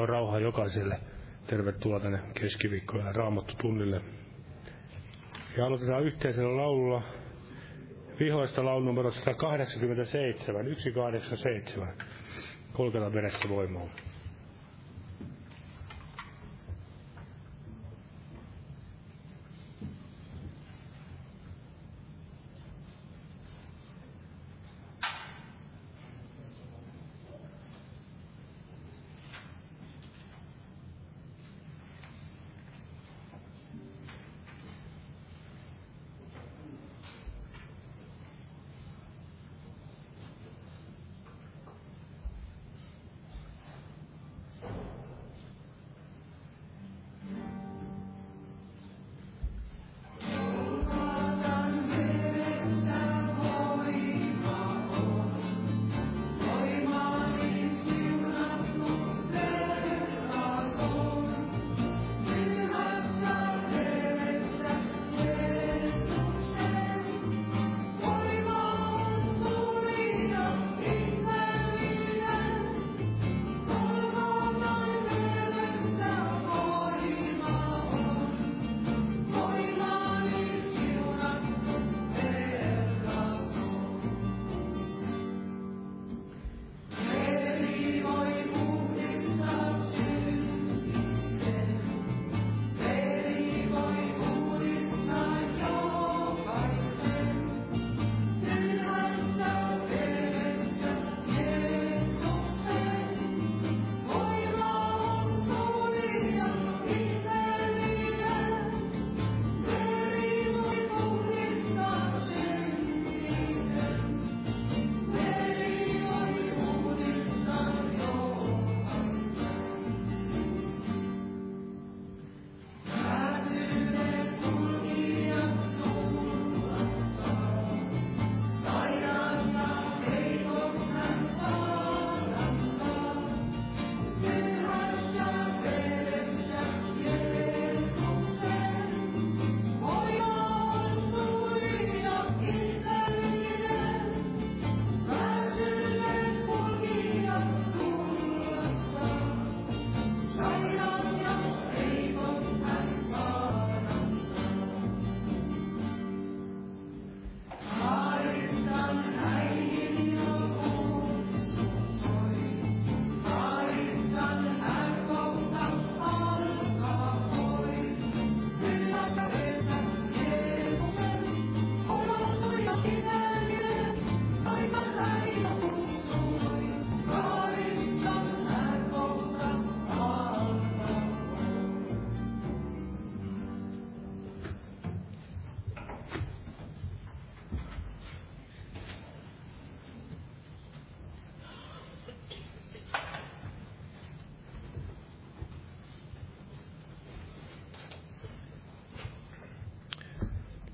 Joo, rauha jokaiselle. Tervetuloa tänne keskiviikkojen raamattu tunnille. Ja aloitetaan yhteisellä laululla vihoista laulu numero 187, 187. Kolkata veressä voimaan.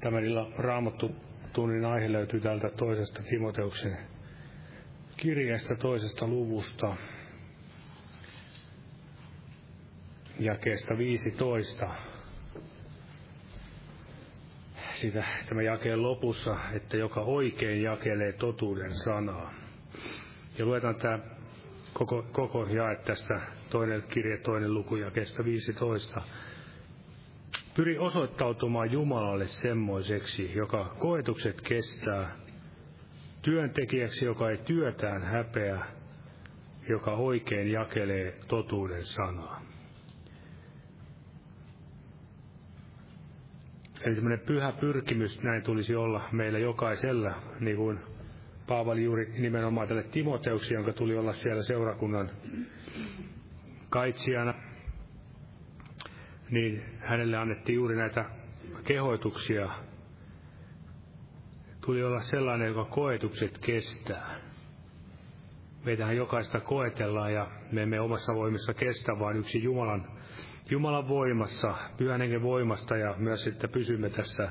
Tämän illan raamattu tunnin aihe löytyy täältä toisesta Timoteuksen kirjasta toisesta luvusta, jakeesta 15. Sitä tämä jakeen lopussa, että joka oikein jakelee totuuden sanaa. Ja luetaan tämä koko, koko jae tästä toinen kirje, toinen luku jakeesta 15 Pyri osoittautumaan Jumalalle semmoiseksi, joka koetukset kestää, työntekijäksi, joka ei työtään häpeä, joka oikein jakelee totuuden sanaa. Eli semmoinen pyhä pyrkimys näin tulisi olla meillä jokaisella, niin kuin Paavali juuri nimenomaan tälle Timoteuksi, jonka tuli olla siellä seurakunnan kaitsijana, niin hänelle annettiin juuri näitä kehoituksia. Tuli olla sellainen, joka koetukset kestää. Meitähän jokaista koetellaan ja me emme omassa voimassa kestä, vaan yksi Jumalan, Jumalan voimassa, pyhän hengen voimasta ja myös, että pysymme tässä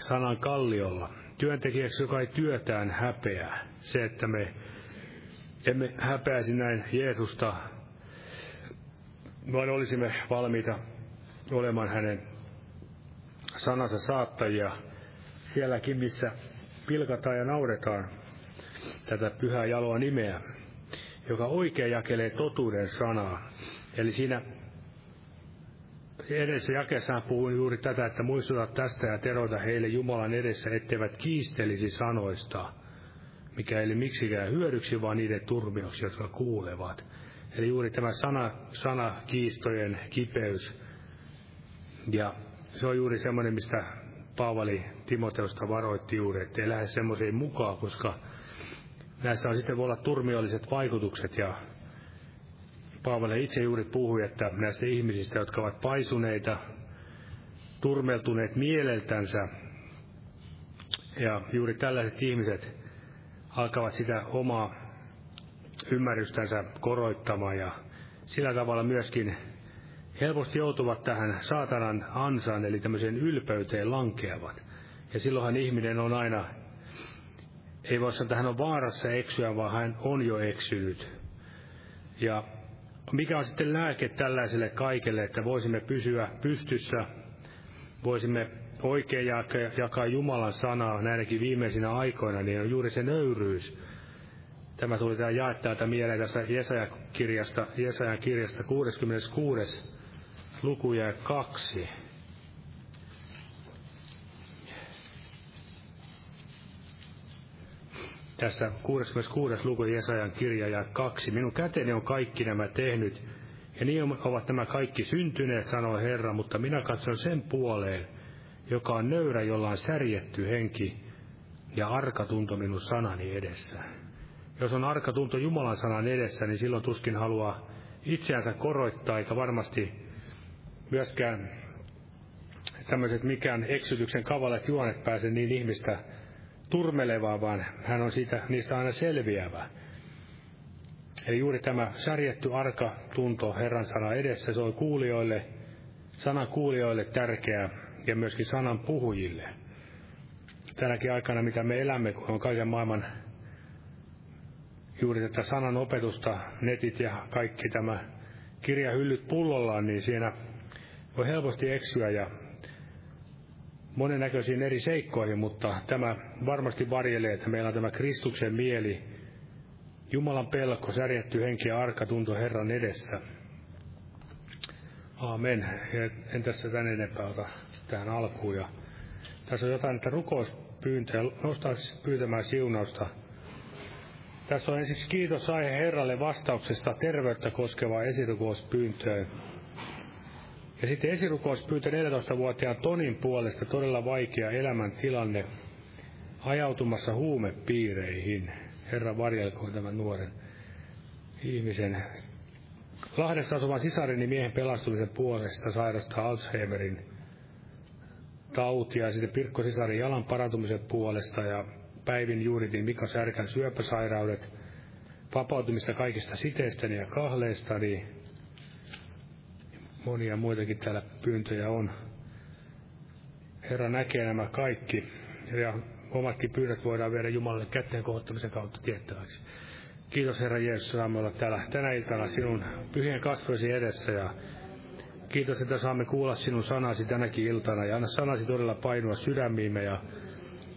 sanan kalliolla. Työntekijäksi, joka ei työtään häpeä. Se, että me emme häpeäisi näin Jeesusta vaan olisimme valmiita olemaan hänen sanansa saattajia sielläkin, missä pilkataan ja nauretaan tätä pyhää jaloa nimeä. joka oikein jakelee totuuden sanaa. Eli siinä edessä jakeessa puhuu juuri tätä, että muistuta tästä ja teroita heille Jumalan edessä, etteivät kiistelisi sanoista, mikä ei miksikään hyödyksi, vaan niiden turmioksi, jotka kuulevat. Eli juuri tämä sana, sana kiistojen kipeys. Ja se on juuri semmoinen, mistä Paavali Timoteusta varoitti juuri, että ei lähde semmoiseen mukaan, koska näissä on sitten voi olla turmiolliset vaikutukset ja Paavali itse juuri puhui, että näistä ihmisistä, jotka ovat paisuneita, turmeltuneet mieleltänsä, ja juuri tällaiset ihmiset alkavat sitä omaa ymmärrystänsä koroittamaan ja sillä tavalla myöskin helposti joutuvat tähän saatanan ansaan, eli tämmöiseen ylpeyteen lankeavat. Ja silloinhan ihminen on aina, ei voi sanoa, että hän on vaarassa eksyä, vaan hän on jo eksynyt. Ja mikä on sitten lääke tällaiselle kaikelle, että voisimme pysyä pystyssä, voisimme oikein jakaa Jumalan sanaa näinäkin viimeisinä aikoina, niin on juuri se nöyryys. Tämä tuli tämä jae täältä mieleen tässä Jesajan kirjasta, Jesajan kirjasta 66. luku ja kaksi. tässä 66. luku Jesajan kirja ja kaksi. Minun käteni on kaikki nämä tehnyt, ja niin ovat nämä kaikki syntyneet, sanoi Herra, mutta minä katson sen puoleen, joka on nöyrä, jolla on särjetty henki ja arka tunto minun sanani edessä. Jos on arka tunto Jumalan sanan edessä, niin silloin tuskin haluaa itseänsä koroittaa, eikä varmasti myöskään tämmöiset mikään eksytyksen kavalet juonet pääse niin ihmistä turmelevaa, vaan hän on siitä, niistä aina selviävä. Eli juuri tämä särjetty arka tunto Herran sana edessä, se on kuulijoille, sana kuulijoille tärkeä ja myöskin sanan puhujille. Tänäkin aikana, mitä me elämme, kun on kaiken maailman juuri tätä sanan opetusta, netit ja kaikki tämä kirjahyllyt pullollaan, niin siinä voi helposti eksyä ja monennäköisiin eri seikkoihin, mutta tämä varmasti varjelee, että meillä on tämä Kristuksen mieli, Jumalan pelko, särjetty henki ja arka tunto Herran edessä. Aamen. En tässä tän enempää ota tähän alkuun. Ja tässä on jotain, että rukouspyyntöjä, nostaa pyytämään siunausta. Tässä on ensiksi kiitos aihe Herralle vastauksesta terveyttä koskevaa esirukouspyyntöön. Ja sitten esirukous pyytää 14-vuotiaan Tonin puolesta todella vaikea elämäntilanne ajautumassa huumepiireihin. Herra varjelkoon tämän nuoren ihmisen. Lahdessa asuvan sisarini miehen pelastumisen puolesta sairastaa Alzheimerin tautia ja sitten Pirkko Sisarin jalan parantumisen puolesta ja Päivin Juuritin Mika Särkän syöpäsairaudet, vapautumista kaikista siteistäni ja kahleistani, monia muitakin täällä pyyntöjä on. Herra näkee nämä kaikki ja omatkin pyynnöt voidaan viedä Jumalalle kätteen kohottamisen kautta tiettäväksi. Kiitos Herra Jeesus, saamme olla täällä tänä iltana sinun pyhien kasvoisi edessä ja kiitos, että saamme kuulla sinun sanasi tänäkin iltana ja anna sanasi todella painua sydämiimme ja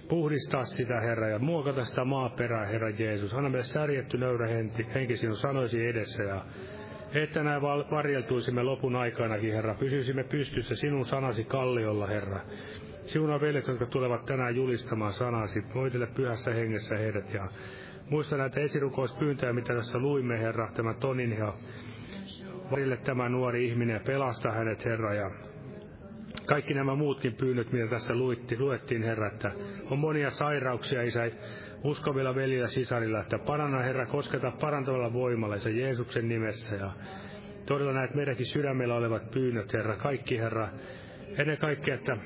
puhdistaa sitä, Herra, ja muokata sitä maaperää, Herra Jeesus. Anna meille särjetty nöyrä henki sinun sanoisi edessä ja että näin varjeltuisimme lopun aikanakin, Herra. Pysyisimme pystyssä sinun sanasi kalliolla, Herra. Siunaa veljet, jotka tulevat tänään julistamaan sanasi. Voitele pyhässä hengessä heidät ja muista näitä esirukouspyyntöjä, mitä tässä luimme, Herra, tämän Tonin ja varille tämä nuori ihminen pelasta hänet, Herra, ja kaikki nämä muutkin pyynnöt, mitä tässä luitti, luettiin, Herra, että on monia sairauksia, Isä, uskovilla velillä sisarilla, että paranna Herra, kosketa parantavalla voimalla se Jeesuksen nimessä ja todella näet meidänkin sydämellä olevat pyynnöt, Herra, kaikki Herra, ennen kaikkea, että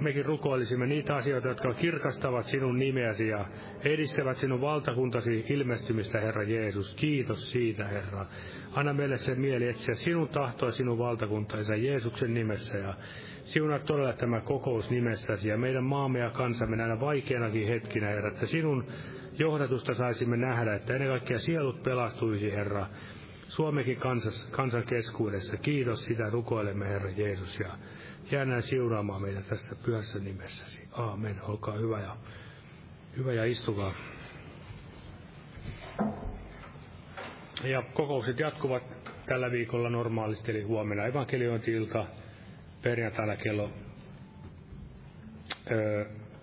mekin rukoilisimme niitä asioita, jotka kirkastavat sinun nimeäsi ja edistävät sinun valtakuntasi ilmestymistä, Herra Jeesus. Kiitos siitä, Herra. Anna meille se mieli etsiä sinun tahtoa sinun valtakuntaisi Jeesuksen nimessä ja Siunaa todella tämä kokous nimessäsi ja meidän maamme ja kansamme näinä vaikeinakin hetkinä, Herra, että sinun johdatusta saisimme nähdä, että ennen kaikkea sielut pelastuisi, Herra, Suomekin kansas, kansan keskuudessa. Kiitos sitä rukoilemme, Herra Jeesus, ja jää siunaamaan meitä tässä pyhässä nimessäsi. Aamen. Olkaa hyvä ja, hyvä ja istukaa. Ja kokoukset jatkuvat tällä viikolla normaalisti, eli huomenna evankeliointi-ilta, perjantaina kello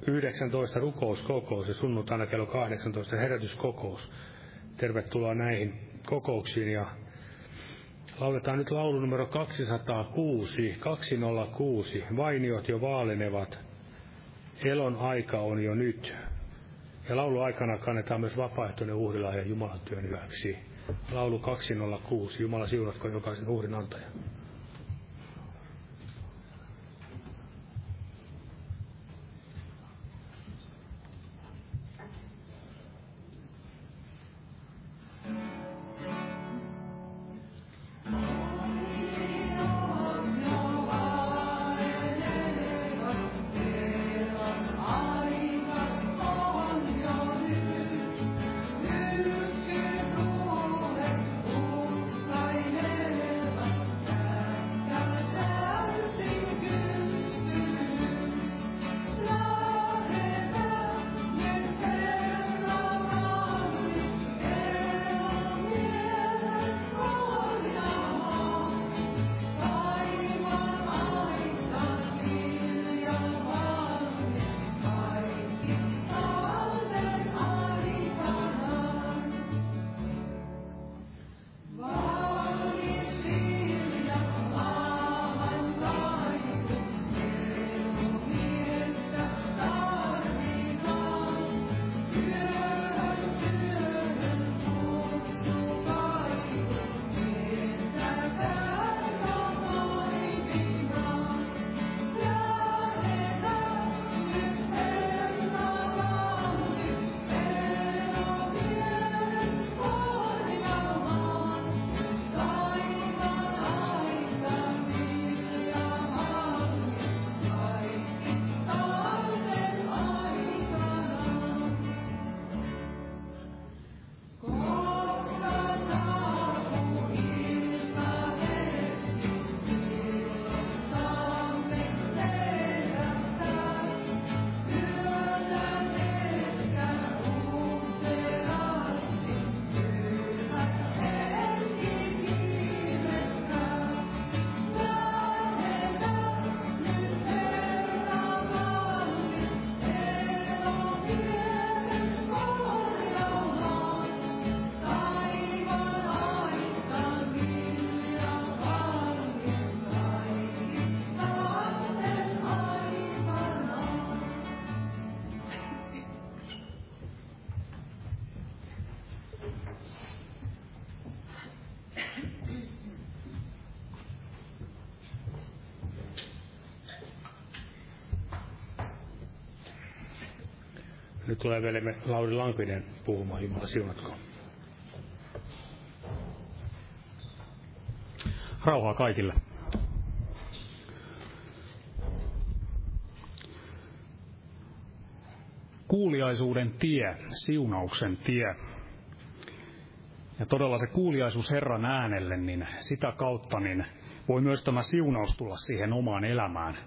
19 rukouskokous ja sunnuntaina kello 18 herätyskokous. Tervetuloa näihin kokouksiin ja lauletaan nyt laulu numero 206, 206, vainiot jo vaalenevat, elon aika on jo nyt. Ja laulu aikana kannetaan myös vapaaehtoinen uhrilahja Jumalan työn hyväksi. Laulu 206, Jumala siunatko jokaisen uhrin antajan. Tulee veljemme Lauri Lankinen puhumaan, Jumala siunatko. Rauhaa kaikille. Kuuliaisuuden tie, siunauksen tie. Ja todella se kuuliaisuus Herran äänelle, niin sitä kautta niin voi myös tämä siunaus tulla siihen omaan elämään.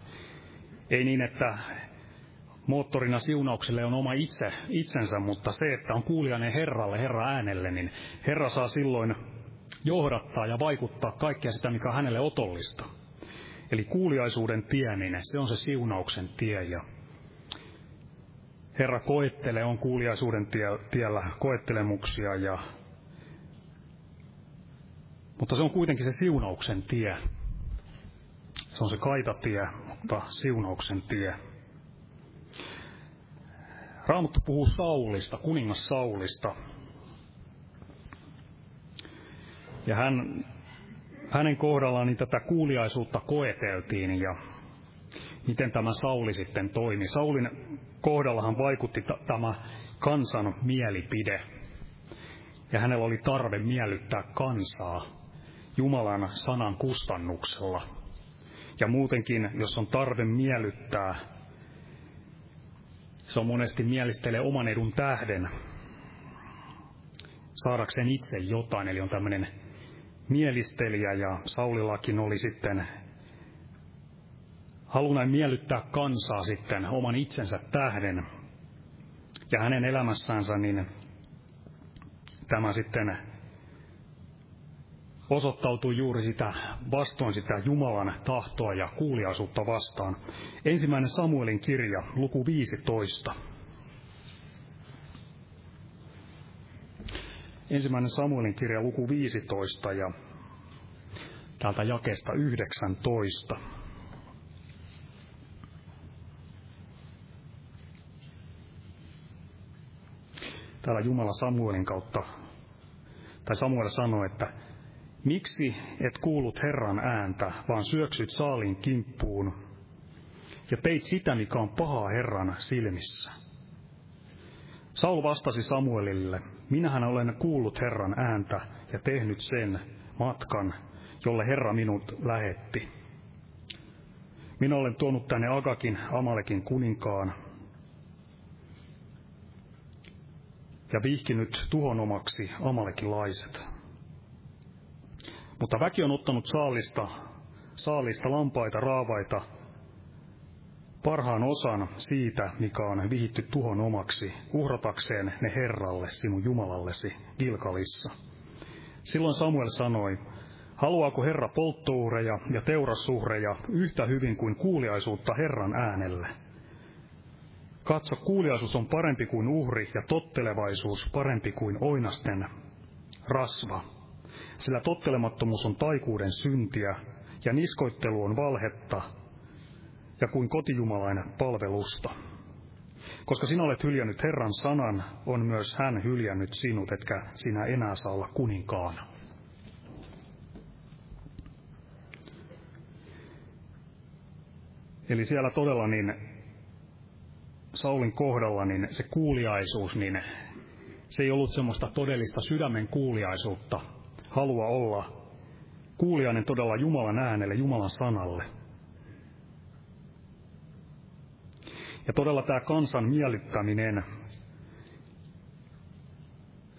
Ei niin, että moottorina siunaukselle on oma itse, itsensä, mutta se, että on kuulijainen Herralle, Herra äänelle, niin Herra saa silloin johdattaa ja vaikuttaa kaikkea sitä, mikä on hänelle otollista. Eli kuuliaisuuden tie, niin se on se siunauksen tie. Ja Herra koettelee, on kuuliaisuuden tie, tiellä koettelemuksia, ja, mutta se on kuitenkin se siunauksen tie. Se on se kaitatie, mutta siunauksen tie. Raamattu puhuu Saulista, kuningas Saulista. Ja hän, hänen kohdallaan niin tätä kuuliaisuutta koeteltiin ja miten tämä Sauli sitten toimi. Saulin kohdallahan vaikutti t- tämä kansan mielipide. Ja hänellä oli tarve miellyttää kansaa Jumalan sanan kustannuksella. Ja muutenkin, jos on tarve miellyttää se on monesti mielistelee oman edun tähden saadakseen itse jotain, eli on tämmöinen mielistelijä ja Saulillakin oli sitten halunnain miellyttää kansaa sitten oman itsensä tähden. Ja hänen elämässänsä niin tämä sitten osoittautui juuri sitä vastoin sitä Jumalan tahtoa ja kuuliaisuutta vastaan. Ensimmäinen Samuelin kirja, luku 15. Ensimmäinen Samuelin kirja, luku 15 ja täältä jakesta 19. Täällä Jumala Samuelin kautta, tai Samuel sanoi, että Miksi et kuullut Herran ääntä, vaan syöksyt saalin kimppuun ja teit sitä, mikä on pahaa Herran silmissä? Saul vastasi Samuelille, minähän olen kuullut Herran ääntä ja tehnyt sen matkan, jolle Herra minut lähetti. Minä olen tuonut tänne Agakin, Amalekin kuninkaan, ja vihkinyt tuhonomaksi amalekilaiset. Mutta väki on ottanut saalista, saalista lampaita, raavaita, parhaan osan siitä, mikä on vihitty tuhon omaksi, uhratakseen ne Herralle, sinun Jumalallesi, Gilkalissa. Silloin Samuel sanoi, haluaako Herra polttouhreja ja teurassuhreja yhtä hyvin kuin kuuliaisuutta Herran äänelle? Katso, kuuliaisuus on parempi kuin uhri ja tottelevaisuus parempi kuin oinasten rasva sillä tottelemattomuus on taikuuden syntiä ja niskoittelu on valhetta ja kuin kotijumalainen palvelusta. Koska sinä olet hyljännyt Herran sanan, on myös hän hyljännyt sinut, etkä sinä enää saa olla kuninkaana. Eli siellä todella niin Saulin kohdalla niin se kuuliaisuus, niin se ei ollut semmoista todellista sydämen kuuliaisuutta, halua olla kuulijainen todella Jumalan äänelle, Jumalan sanalle. Ja todella tämä kansan miellyttäminen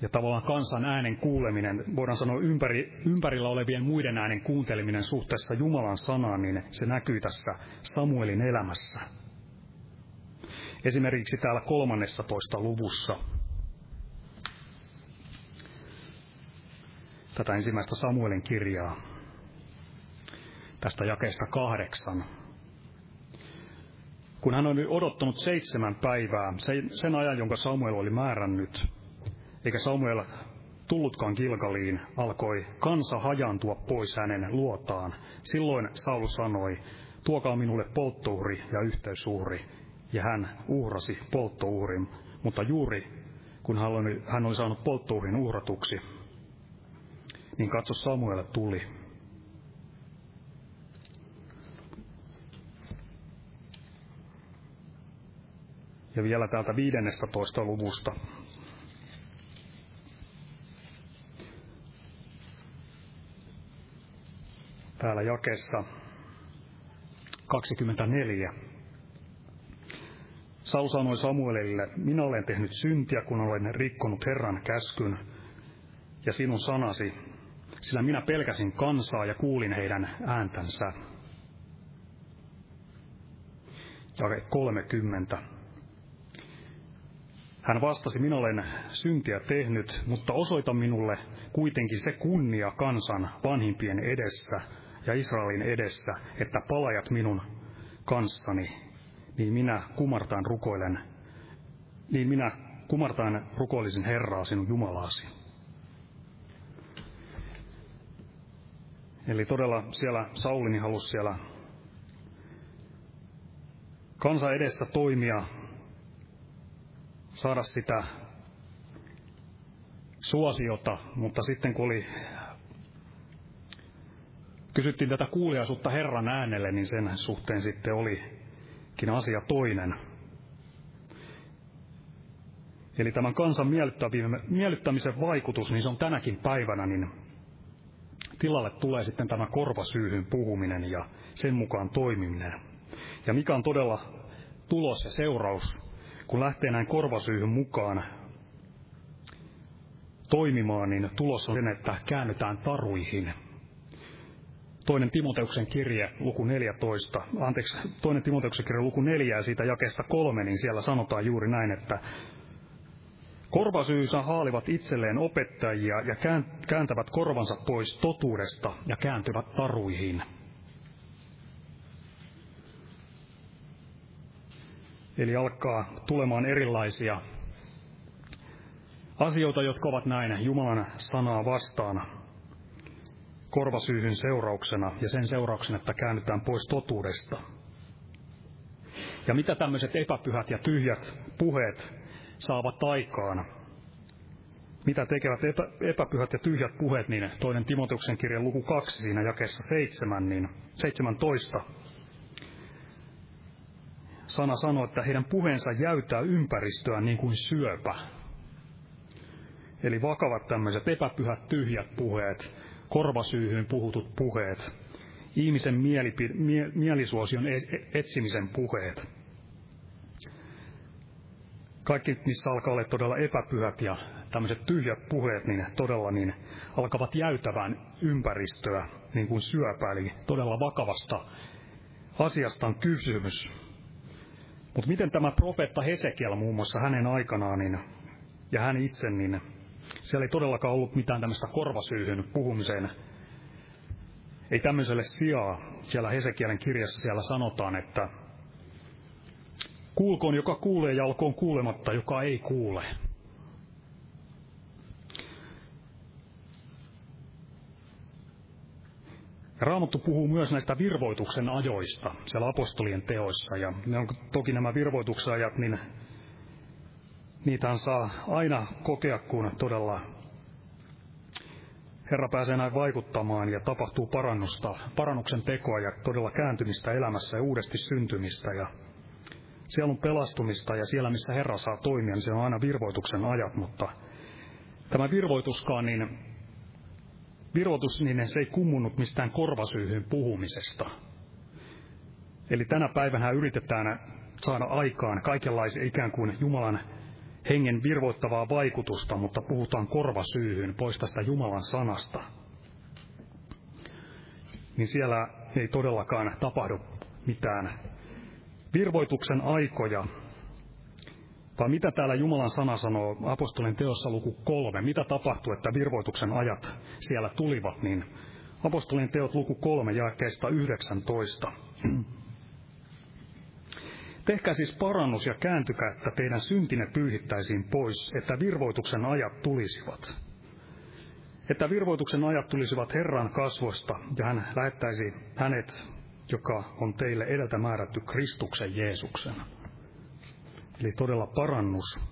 ja tavallaan kansan äänen kuuleminen, voidaan sanoa ympäri, ympärillä olevien muiden äänen kuunteleminen suhteessa Jumalan sanaan, niin se näkyy tässä Samuelin elämässä. Esimerkiksi täällä kolmannessa toista luvussa tätä ensimmäistä Samuelin kirjaa tästä jakeesta kahdeksan. Kun hän oli odottanut seitsemän päivää, sen ajan, jonka Samuel oli määrännyt, eikä Samuel tullutkaan Kilgaliin, alkoi kansa hajantua pois hänen luotaan. Silloin Saul sanoi, tuokaa minulle polttouhri ja yhteysuhri, ja hän uhrasi polttouhrin, mutta juuri kun hän oli, saanut polttouhrin uhratuksi, niin katso Samuel tuli. Ja vielä täältä 15 luvusta. Täällä jakessa 24. Saul sanoi Samuelille, minä olen tehnyt syntiä, kun olen rikkonut Herran käskyn ja sinun sanasi, sillä minä pelkäsin kansaa ja kuulin heidän ääntänsä. Jake 30. Hän vastasi, minä olen syntiä tehnyt, mutta osoita minulle kuitenkin se kunnia kansan vanhimpien edessä ja Israelin edessä, että palajat minun kanssani, niin minä kumartaan rukoilen, niin minä kumartaan rukoilisin Herraa sinun Jumalaasi. Eli todella siellä Saulini halusi siellä kansa edessä toimia, saada sitä suosiota, mutta sitten kun oli, kysyttiin tätä kuuliaisuutta Herran äänelle, niin sen suhteen sitten olikin asia toinen. Eli tämän kansan miellyttämisen vaikutus, niin se on tänäkin päivänä, niin tilalle tulee sitten tämä korvasyyhyn puhuminen ja sen mukaan toimiminen. Ja mikä on todella tulos ja seuraus, kun lähtee näin korvasyyhyn mukaan toimimaan, niin tulos on sen, että käännytään taruihin. Toinen Timoteuksen kirje, luku 14, anteeksi, toinen Timoteuksen kirje, luku 4 ja siitä jakesta kolme, niin siellä sanotaan juuri näin, että Korvasyysä haalivat itselleen opettajia ja kääntävät korvansa pois totuudesta ja kääntyvät taruihin. Eli alkaa tulemaan erilaisia asioita, jotka ovat näin Jumalan sanaa vastaan korvasyyhyn seurauksena ja sen seurauksena, että käännytään pois totuudesta. Ja mitä tämmöiset epäpyhät ja tyhjät puheet saavat aikaan? Mitä tekevät epä, epäpyhät ja tyhjät puheet, niin toinen Timoteuksen kirjan luku 2 siinä jakeessa 7, niin 17. Sana sanoo, että heidän puheensa jäytää ympäristöä niin kuin syöpä. Eli vakavat tämmöiset epäpyhät, tyhjät puheet, korvasyyhyyn puhutut puheet, ihmisen mielipi- mie- mielisuosion e-, etsimisen puheet. Kaikki, missä alkaa olla todella epäpyhät ja tämmöiset tyhjät puheet, niin todella niin alkavat jäytävään ympäristöä niin kuin syöpä, eli todella vakavasta asiasta on kysymys. Mutta miten tämä profeetta Hesekiel muun muassa hänen aikanaan, niin, ja hän itse, niin siellä ei todellakaan ollut mitään tämmöistä korvasyyhyn puhumiseen. Ei tämmöiselle sijaa. Siellä Hesekielen kirjassa siellä sanotaan, että kuulkoon joka kuulee ja olkoon kuulematta, joka ei kuule. Raamattu puhuu myös näistä virvoituksen ajoista siellä apostolien teoissa. Ja ne on toki nämä virvoituksen ajat, niin niitä saa aina kokea, kun todella Herra pääsee näin vaikuttamaan ja tapahtuu parannusta, parannuksen tekoa ja todella kääntymistä elämässä ja uudesti syntymistä ja siellä on pelastumista ja siellä, missä Herra saa toimia, niin se on aina virvoituksen ajat, mutta tämä virvoituskaan, niin virvoitus, niin se ei kummunut mistään korvasyyhyn puhumisesta. Eli tänä päivänä yritetään saada aikaan kaikenlaisia ikään kuin Jumalan hengen virvoittavaa vaikutusta, mutta puhutaan korvasyyhyn pois tästä Jumalan sanasta. Niin siellä ei todellakaan tapahdu mitään virvoituksen aikoja, vai mitä täällä Jumalan sana sanoo apostolin teossa luku kolme? Mitä tapahtui, että virvoituksen ajat siellä tulivat? Niin apostolin teot luku kolme jakeesta 19. Tehkää siis parannus ja kääntykää, että teidän syntinne pyyhittäisiin pois, että virvoituksen ajat tulisivat. Että virvoituksen ajat tulisivat Herran kasvosta, ja hän lähettäisi hänet, joka on teille edeltä määrätty Kristuksen Jeesuksen. Eli todella parannus.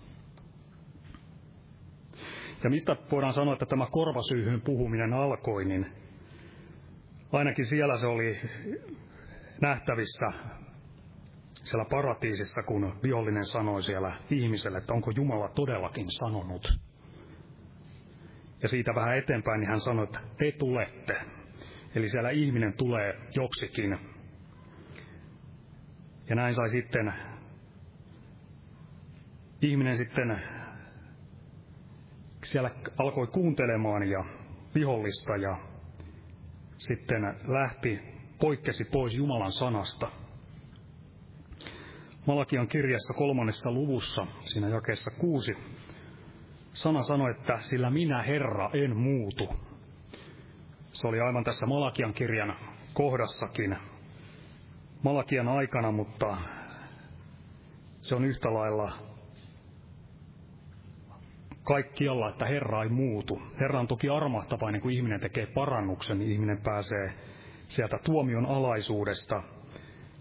Ja mistä voidaan sanoa, että tämä korvasyyhyn puhuminen alkoi, niin ainakin siellä se oli nähtävissä siellä paratiisissa, kun vihollinen sanoi siellä ihmiselle, että onko Jumala todellakin sanonut. Ja siitä vähän eteenpäin niin hän sanoi, että te tulette. Eli siellä ihminen tulee joksikin. Ja näin sai sitten, ihminen sitten siellä alkoi kuuntelemaan ja vihollista ja sitten lähti, poikkesi pois Jumalan sanasta – Malakian kirjassa kolmannessa luvussa, siinä jakeessa kuusi, sana sanoi, että sillä minä Herra en muutu. Se oli aivan tässä Malakian kirjan kohdassakin Malakian aikana, mutta se on yhtä lailla kaikkialla, että Herra ei muutu. Herra on toki armahtavainen, kun ihminen tekee parannuksen, niin ihminen pääsee sieltä tuomion alaisuudesta –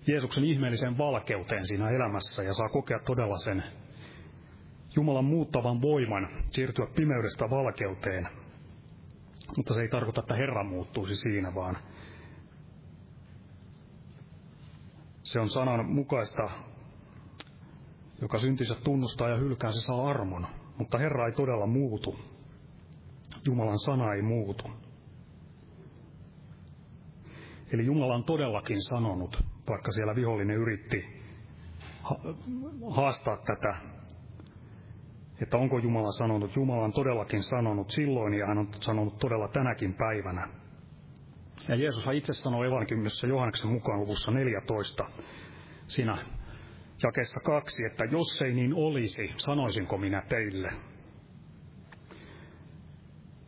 Jeesuksen ihmeelliseen valkeuteen siinä elämässä ja saa kokea todella sen Jumalan muuttavan voiman siirtyä pimeydestä valkeuteen. Mutta se ei tarkoita, että Herra muuttuisi siinä, vaan se on sanan mukaista, joka syntinsä tunnustaa ja hylkää, se saa armon. Mutta Herra ei todella muutu. Jumalan sana ei muutu. Eli Jumala on todellakin sanonut, vaikka siellä vihollinen yritti haastaa tätä, että onko Jumala sanonut. Jumala on todellakin sanonut silloin ja hän on sanonut todella tänäkin päivänä. Ja Jeesus itse sanoi evankeliumissa Johanneksen mukaan luvussa 14, siinä jakessa kaksi, että jos ei niin olisi, sanoisinko minä teille.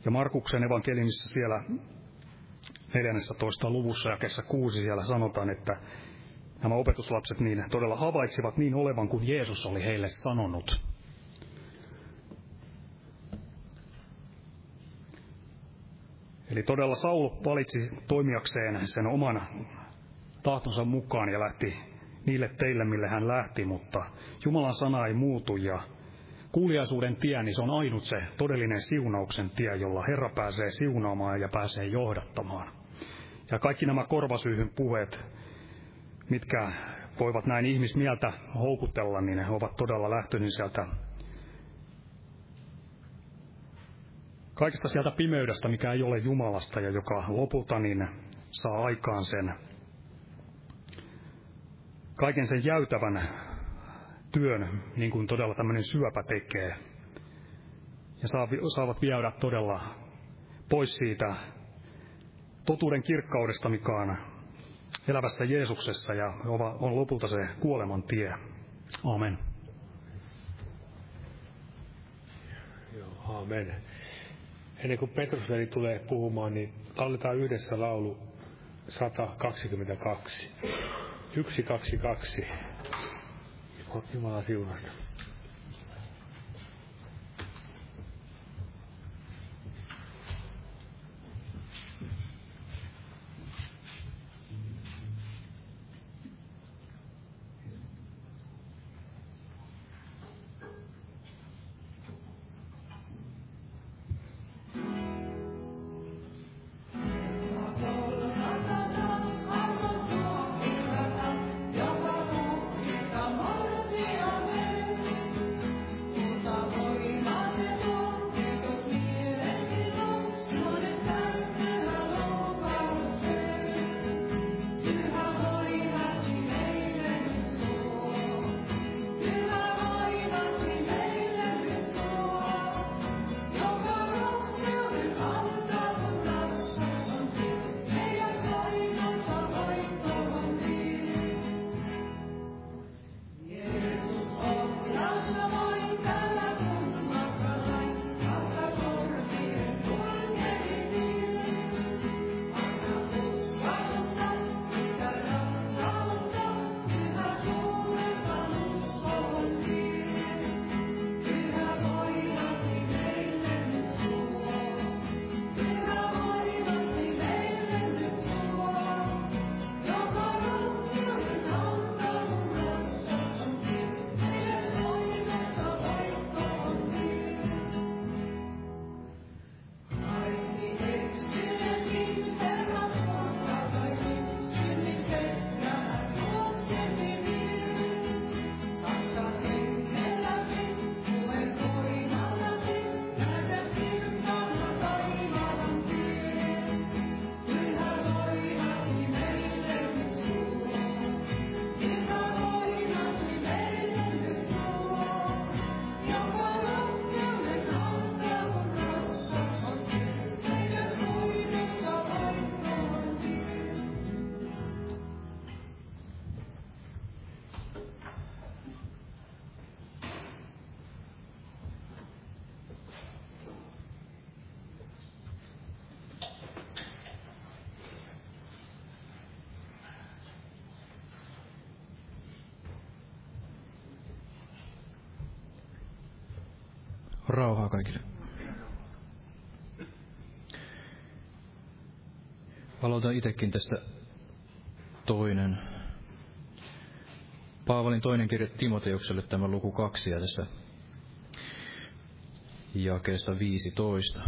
Ja Markuksen evankelimissa siellä 14. luvussa jakessa 6 siellä sanotaan, että nämä opetuslapset niin todella havaitsivat niin olevan kuin Jeesus oli heille sanonut. Eli todella Saul valitsi toimijakseen sen oman tahtonsa mukaan ja lähti niille teille, mille hän lähti, mutta Jumalan sana ei muutu ja kuuliaisuuden tie, niin se on ainut se todellinen siunauksen tie, jolla Herra pääsee siunaamaan ja pääsee johdattamaan. Ja kaikki nämä korvasyyhyn puheet, mitkä voivat näin ihmismieltä houkutella, niin ne ovat todella lähtöisin sieltä kaikesta sieltä pimeydestä, mikä ei ole Jumalasta ja joka lopulta niin saa aikaan sen kaiken sen jäytävän työn, niin kuin todella tämmöinen syöpä tekee. Ja saavat viedä todella pois siitä totuuden kirkkaudesta, mikä on elävässä Jeesuksessa ja on lopulta se kuoleman tie. Amen. Amen. Ennen kuin Petrus veli tulee puhumaan, niin lauletaan yhdessä laulu 122. 122. Jumala siunasta. Rauhaa kaikille. Aloitan itsekin tästä toinen. Paavalin toinen kirja Timoteukselle tämä luku kaksi ja tässä jakeesta 15.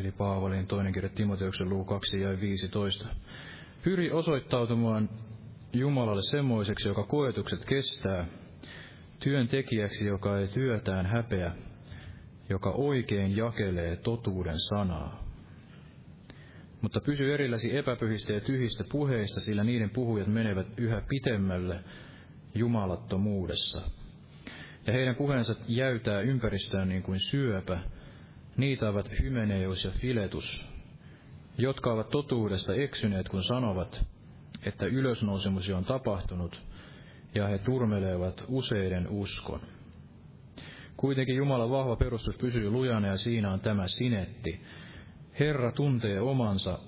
Eli Paavalin toinen kirja Timoteuksen luku 2 ja 15. Pyri osoittautumaan Jumalalle semmoiseksi, joka koetukset kestää, työntekijäksi, joka ei työtään häpeä, joka oikein jakelee totuuden sanaa. Mutta pysy erilläsi epäpyhistä ja tyhistä puheista, sillä niiden puhujat menevät yhä pitemmälle jumalattomuudessa. Ja heidän puheensa jäytää ympäristöään niin kuin syöpä. Niitä ovat Hymeneus ja Filetus, jotka ovat totuudesta eksyneet, kun sanovat, että ylösnousemus on tapahtunut, ja he turmelevat useiden uskon. Kuitenkin Jumalan vahva perustus pysyy lujana ja siinä on tämä sinetti. Herra tuntee omansa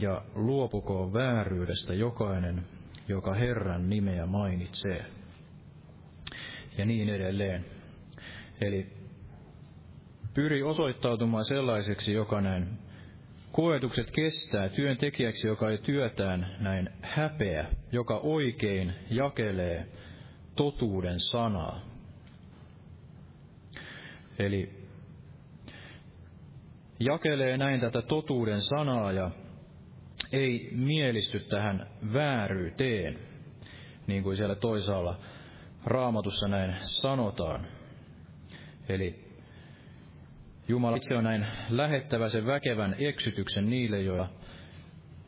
ja luopukoon vääryydestä jokainen, joka Herran nimeä mainitsee. Ja niin edelleen. Eli pyri osoittautumaan sellaiseksi, joka näin koetukset kestää, työntekijäksi, joka ei työtään näin häpeä, joka oikein jakelee totuuden sanaa. Eli jakelee näin tätä totuuden sanaa ja ei mielisty tähän vääryyteen, niin kuin siellä toisaalla raamatussa näin sanotaan. Eli Jumala itse on näin lähettävä sen väkevän eksytyksen niille, joilla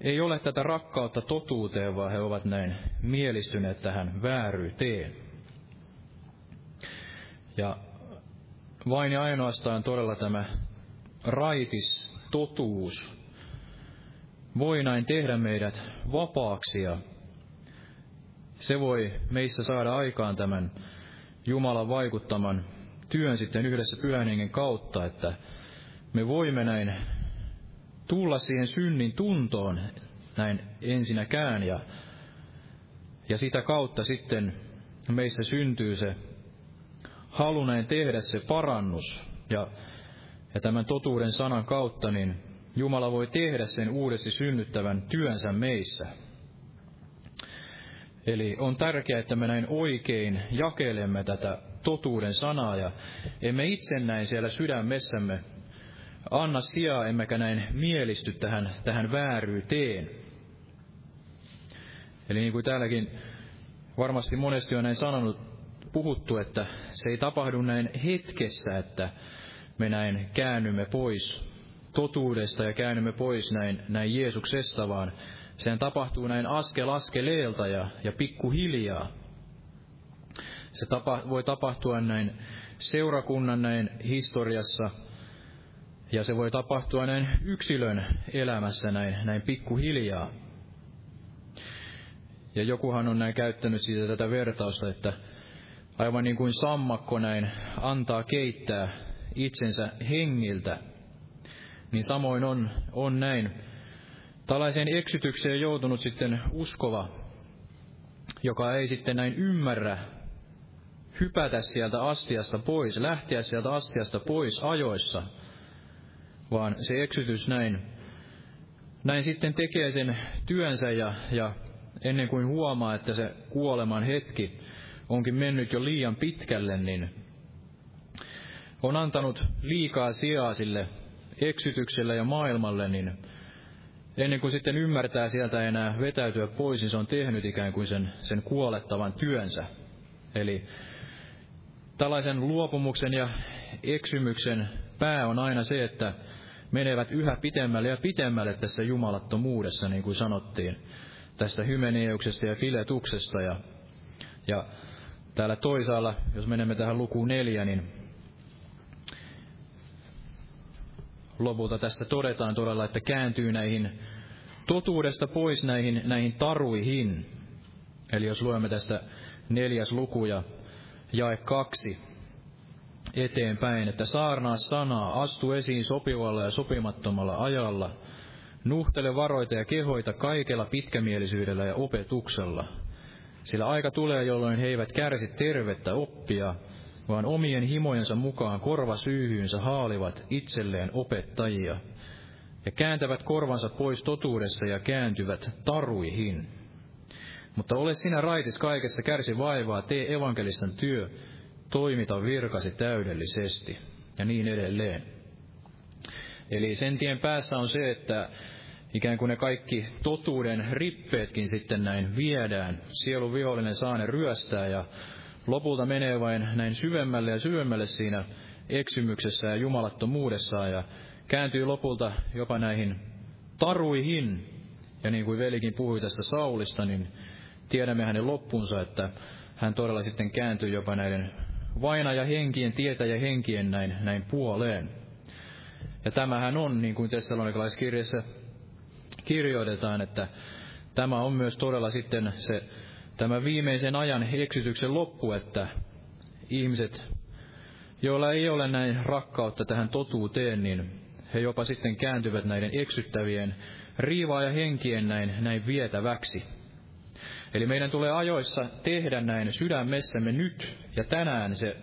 ei ole tätä rakkautta totuuteen, vaan he ovat näin mielistyneet tähän vääryyteen. Ja vain ja ainoastaan todella tämä raitis totuus voi näin tehdä meidät vapaaksi ja se voi meissä saada aikaan tämän Jumalan vaikuttaman työn sitten yhdessä pyhän kautta, että me voimme näin tulla siihen synnin tuntoon näin ensinnäkään ja, ja sitä kautta sitten meissä syntyy se halu näin tehdä se parannus ja, ja tämän totuuden sanan kautta niin Jumala voi tehdä sen uudesti synnyttävän työnsä meissä. Eli on tärkeää, että me näin oikein jakelemme tätä totuuden sanaa ja emme itse näin siellä sydämessämme anna sijaa, emmekä näin mielisty tähän, tähän vääryyteen. Eli niin kuin täälläkin varmasti monesti on näin sanonut, puhuttu, että se ei tapahdu näin hetkessä, että me näin käännymme pois totuudesta ja käännymme pois näin, näin Jeesuksesta, vaan sehän tapahtuu näin askel askeleelta ja, ja pikkuhiljaa. Se tapa, voi tapahtua näin seurakunnan näin historiassa, ja se voi tapahtua näin yksilön elämässä näin, näin pikkuhiljaa. Ja jokuhan on näin käyttänyt siitä tätä vertausta, että aivan niin kuin sammakko näin antaa keittää itsensä hengiltä, niin samoin on, on näin. Tällaiseen eksytykseen joutunut sitten uskova, joka ei sitten näin ymmärrä hypätä sieltä astiasta pois, lähteä sieltä astiasta pois ajoissa, vaan se eksytys näin, näin sitten tekee sen työnsä ja, ja ennen kuin huomaa, että se kuoleman hetki onkin mennyt jo liian pitkälle, niin on antanut liikaa sijaa sille eksytykselle ja maailmalle, niin ennen kuin sitten ymmärtää sieltä enää vetäytyä pois, niin se on tehnyt ikään kuin sen, sen kuolettavan työnsä. Eli tällaisen luopumuksen ja eksymyksen pää on aina se, että menevät yhä pitemmälle ja pitemmälle tässä jumalattomuudessa, niin kuin sanottiin, tästä hymeneuksesta ja filetuksesta. Ja, ja täällä toisaalla, jos menemme tähän lukuun neljä, niin lopulta tässä todetaan todella, että kääntyy näihin totuudesta pois näihin, näihin taruihin. Eli jos luemme tästä neljäs luku ja jae kaksi eteenpäin, että saarnaa sanaa, astu esiin sopivalla ja sopimattomalla ajalla, nuhtele varoita ja kehoita kaikella pitkämielisyydellä ja opetuksella. Sillä aika tulee, jolloin he eivät kärsi tervettä oppia, vaan omien himojensa mukaan korvasyyhyynsä haalivat itselleen opettajia, ja kääntävät korvansa pois totuudessa ja kääntyvät taruihin. Mutta ole sinä raitis kaikessa, kärsi vaivaa, tee evankelistan työ, toimita virkasi täydellisesti, ja niin edelleen. Eli sen tien päässä on se, että ikään kuin ne kaikki totuuden rippeetkin sitten näin viedään. Sielun vihollinen saa ne ryöstää ja lopulta menee vain näin syvemmälle ja syvemmälle siinä eksymyksessä ja jumalattomuudessaan ja kääntyy lopulta jopa näihin taruihin. Ja niin kuin velikin puhui tästä Saulista, niin tiedämme hänen loppunsa, että hän todella sitten kääntyy jopa näiden vaina ja henkien, tietä ja henkien näin, näin puoleen. Ja tämähän on, niin kuin Tessalonikalaiskirjassa kirjoitetaan, että tämä on myös todella sitten se tämä viimeisen ajan eksytyksen loppu, että ihmiset joilla ei ole näin rakkautta tähän totuuteen, niin he jopa sitten kääntyvät näiden eksyttävien riivaa ja henkien näin, näin vietäväksi. Eli meidän tulee ajoissa tehdä näin sydämessämme nyt ja tänään se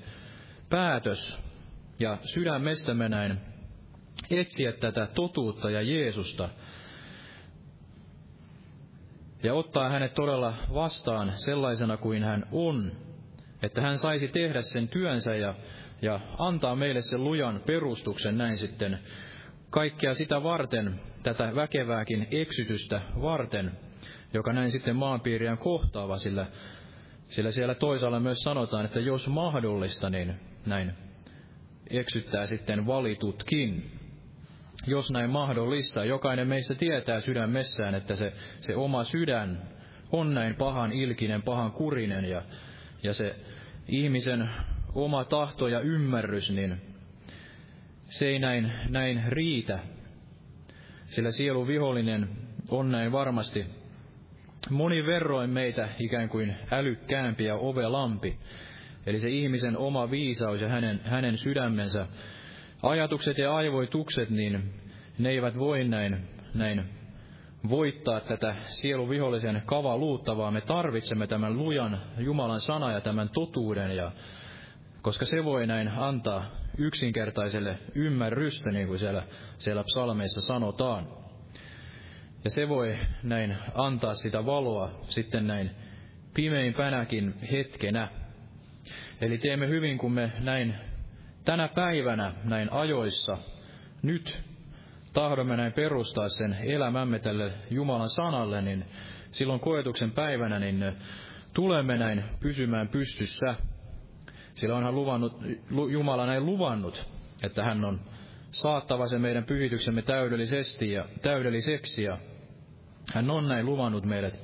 päätös ja sydämessämme näin etsiä tätä totuutta ja Jeesusta ja ottaa hänet todella vastaan sellaisena kuin hän on, että hän saisi tehdä sen työnsä ja, ja antaa meille sen lujan perustuksen näin sitten kaikkea sitä varten, tätä väkevääkin eksytystä varten, joka näin sitten maanpiiriä kohtaava, sillä, sillä siellä toisaalla myös sanotaan, että jos mahdollista, niin näin eksyttää sitten valitutkin. Jos näin mahdollista, jokainen meistä tietää sydämessään, että se, se oma sydän on näin pahan ilkinen, pahan kurinen ja, ja se ihmisen oma tahto ja ymmärrys, niin se ei näin, näin riitä, sillä sielun vihollinen on näin varmasti moni verroin meitä ikään kuin älykkäämpi ja ovelampi. Eli se ihmisen oma viisaus ja hänen, hänen sydämensä, ajatukset ja aivoitukset, niin ne eivät voi näin, näin voittaa tätä sielun vihollisen kavaluutta, vaan me tarvitsemme tämän lujan Jumalan sana ja tämän totuuden, ja, koska se voi näin antaa yksinkertaiselle ymmärrystä, niin kuin siellä, siellä psalmeissa sanotaan. Ja se voi näin antaa sitä valoa sitten näin pimeimpänäkin hetkenä. Eli teemme hyvin, kun me näin tänä päivänä, näin ajoissa, nyt tahdomme näin perustaa sen elämämme tälle Jumalan sanalle, niin silloin koetuksen päivänä, niin tulemme näin pysymään pystyssä sillä onhan luvannut, Jumala näin luvannut, että hän on saattava sen meidän pyhityksemme täydellisesti ja täydelliseksi. Ja hän on näin luvannut meidät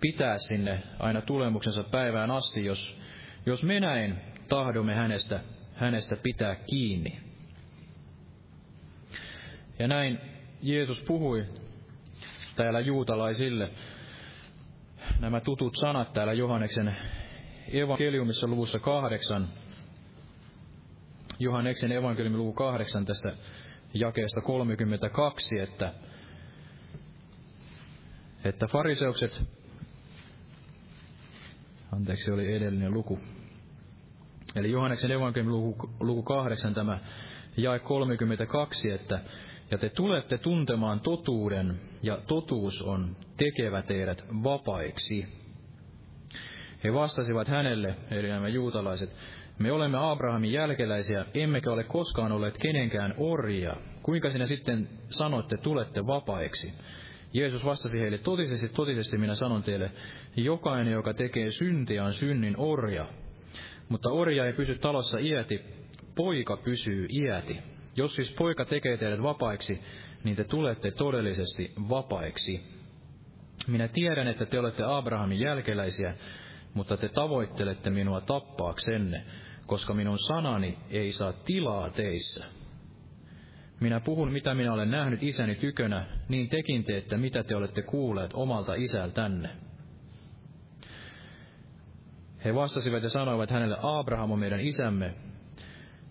pitää sinne aina tulemuksensa päivään asti, jos, jos me näin tahdomme hänestä, hänestä pitää kiinni. Ja näin Jeesus puhui täällä juutalaisille nämä tutut sanat täällä Johanneksen evankeliumissa luvussa kahdeksan, Johanneksen evankeliumin luku kahdeksan tästä jakeesta 32, että, että fariseukset, anteeksi oli edellinen luku, eli Johanneksen evankeliumin luku, luku 8 tämä jae 32, että ja te tulette tuntemaan totuuden, ja totuus on tekevä teidät vapaiksi. He vastasivat hänelle, eli nämä juutalaiset, me olemme Abrahamin jälkeläisiä, emmekä ole koskaan olleet kenenkään orjia. Kuinka sinä sitten sanoitte, tulette vapaiksi? Jeesus vastasi heille, totisesti, totisesti minä sanon teille, jokainen, joka tekee syntiä, on synnin orja. Mutta orja ei pysy talossa iäti, poika pysyy iäti. Jos siis poika tekee teidät vapaiksi, niin te tulette todellisesti vapaiksi. Minä tiedän, että te olette Abrahamin jälkeläisiä, mutta te tavoittelette minua tappaaksenne, koska minun sanani ei saa tilaa teissä. Minä puhun, mitä minä olen nähnyt isäni tykönä, niin tekin teette, mitä te olette kuulleet omalta isältänne. He vastasivat ja sanoivat hänelle, Abraham on meidän isämme.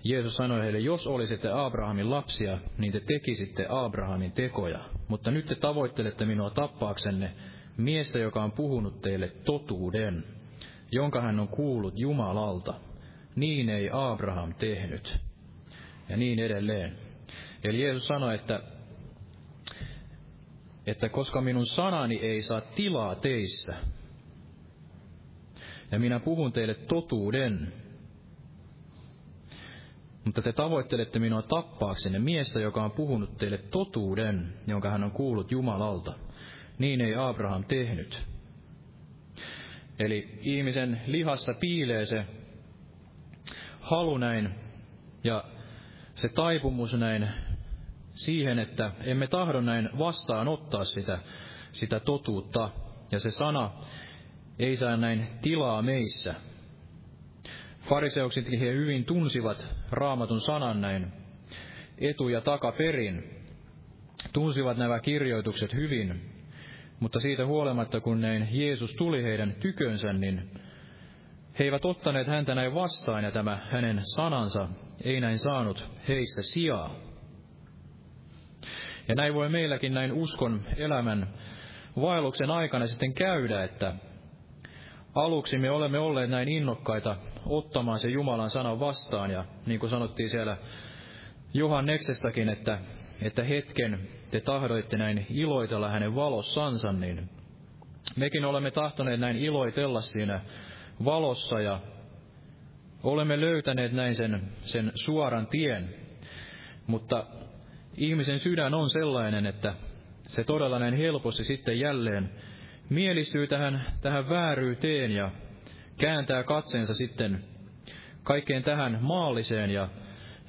Jeesus sanoi heille, jos olisitte Abrahamin lapsia, niin te tekisitte Abrahamin tekoja. Mutta nyt te tavoittelette minua tappaaksenne, miestä, joka on puhunut teille totuuden jonka hän on kuullut Jumalalta. Niin ei Abraham tehnyt. Ja niin edelleen. Eli Jeesus sanoi, että, että koska minun sanani ei saa tilaa teissä, ja minä puhun teille totuuden, mutta te tavoittelette minua tappaaksenne miestä, joka on puhunut teille totuuden, jonka hän on kuullut Jumalalta. Niin ei Abraham tehnyt. Eli ihmisen lihassa piilee se halu näin ja se taipumus näin siihen, että emme tahdo näin vastaanottaa sitä, sitä totuutta. Ja se sana ei saa näin tilaa meissä. Fariseuksetkin he hyvin tunsivat raamatun sanan näin etu- ja takaperin. Tunsivat nämä kirjoitukset hyvin, mutta siitä huolimatta, kun näin Jeesus tuli heidän tykönsä, niin he eivät ottaneet häntä näin vastaan, ja tämä hänen sanansa ei näin saanut heissä sijaa. Ja näin voi meilläkin näin uskon elämän vaelluksen aikana sitten käydä, että aluksi me olemme olleet näin innokkaita ottamaan se Jumalan sanan vastaan, ja niin kuin sanottiin siellä Johanneksestakin, että, että hetken te tahdoitte näin iloitella hänen valossansa, niin mekin olemme tahtoneet näin iloitella siinä valossa ja olemme löytäneet näin sen, sen suoran tien. Mutta ihmisen sydän on sellainen, että se todella näin helposti sitten jälleen mielistyy tähän, tähän vääryyteen ja kääntää katseensa sitten kaikkeen tähän maalliseen ja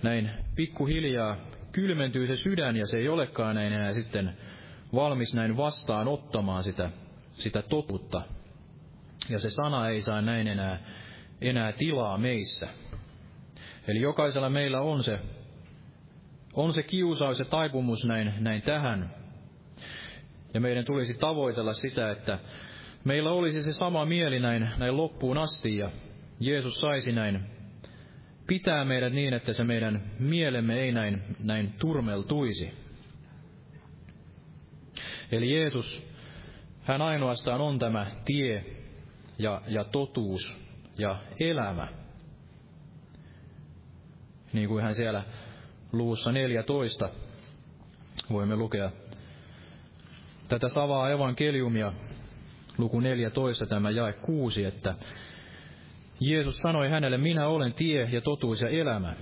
näin pikkuhiljaa kylmentyy se sydän ja se ei olekaan näin enää sitten valmis näin vastaan ottamaan sitä, sitä totuutta. Ja se sana ei saa näin enää, enää tilaa meissä. Eli jokaisella meillä on se, on se kiusaus ja taipumus näin, näin tähän. Ja meidän tulisi tavoitella sitä, että meillä olisi se sama mieli näin, näin loppuun asti ja Jeesus saisi näin pitää meidät niin, että se meidän mielemme ei näin, näin turmeltuisi. Eli Jeesus, hän ainoastaan on tämä tie ja, ja totuus ja elämä. Niin kuin hän siellä luussa 14 voimme lukea tätä savaa evankeliumia, luku 14, tämä jae 6, että Jeesus sanoi hänelle, minä olen tie ja totuus ja elämä.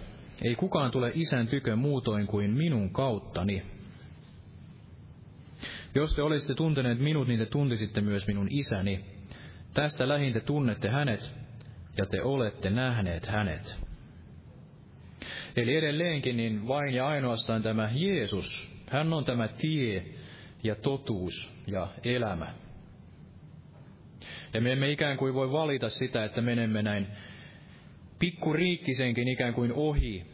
Ei kukaan tule isän tykö muutoin kuin minun kauttani. Jos te olisitte tunteneet minut, niin te tuntisitte myös minun isäni. Tästä lähin te tunnette hänet, ja te olette nähneet hänet. Eli edelleenkin niin vain ja ainoastaan tämä Jeesus, hän on tämä tie ja totuus ja elämä. Ja me emme ikään kuin voi valita sitä, että menemme näin pikkuriikkisenkin ikään kuin ohi,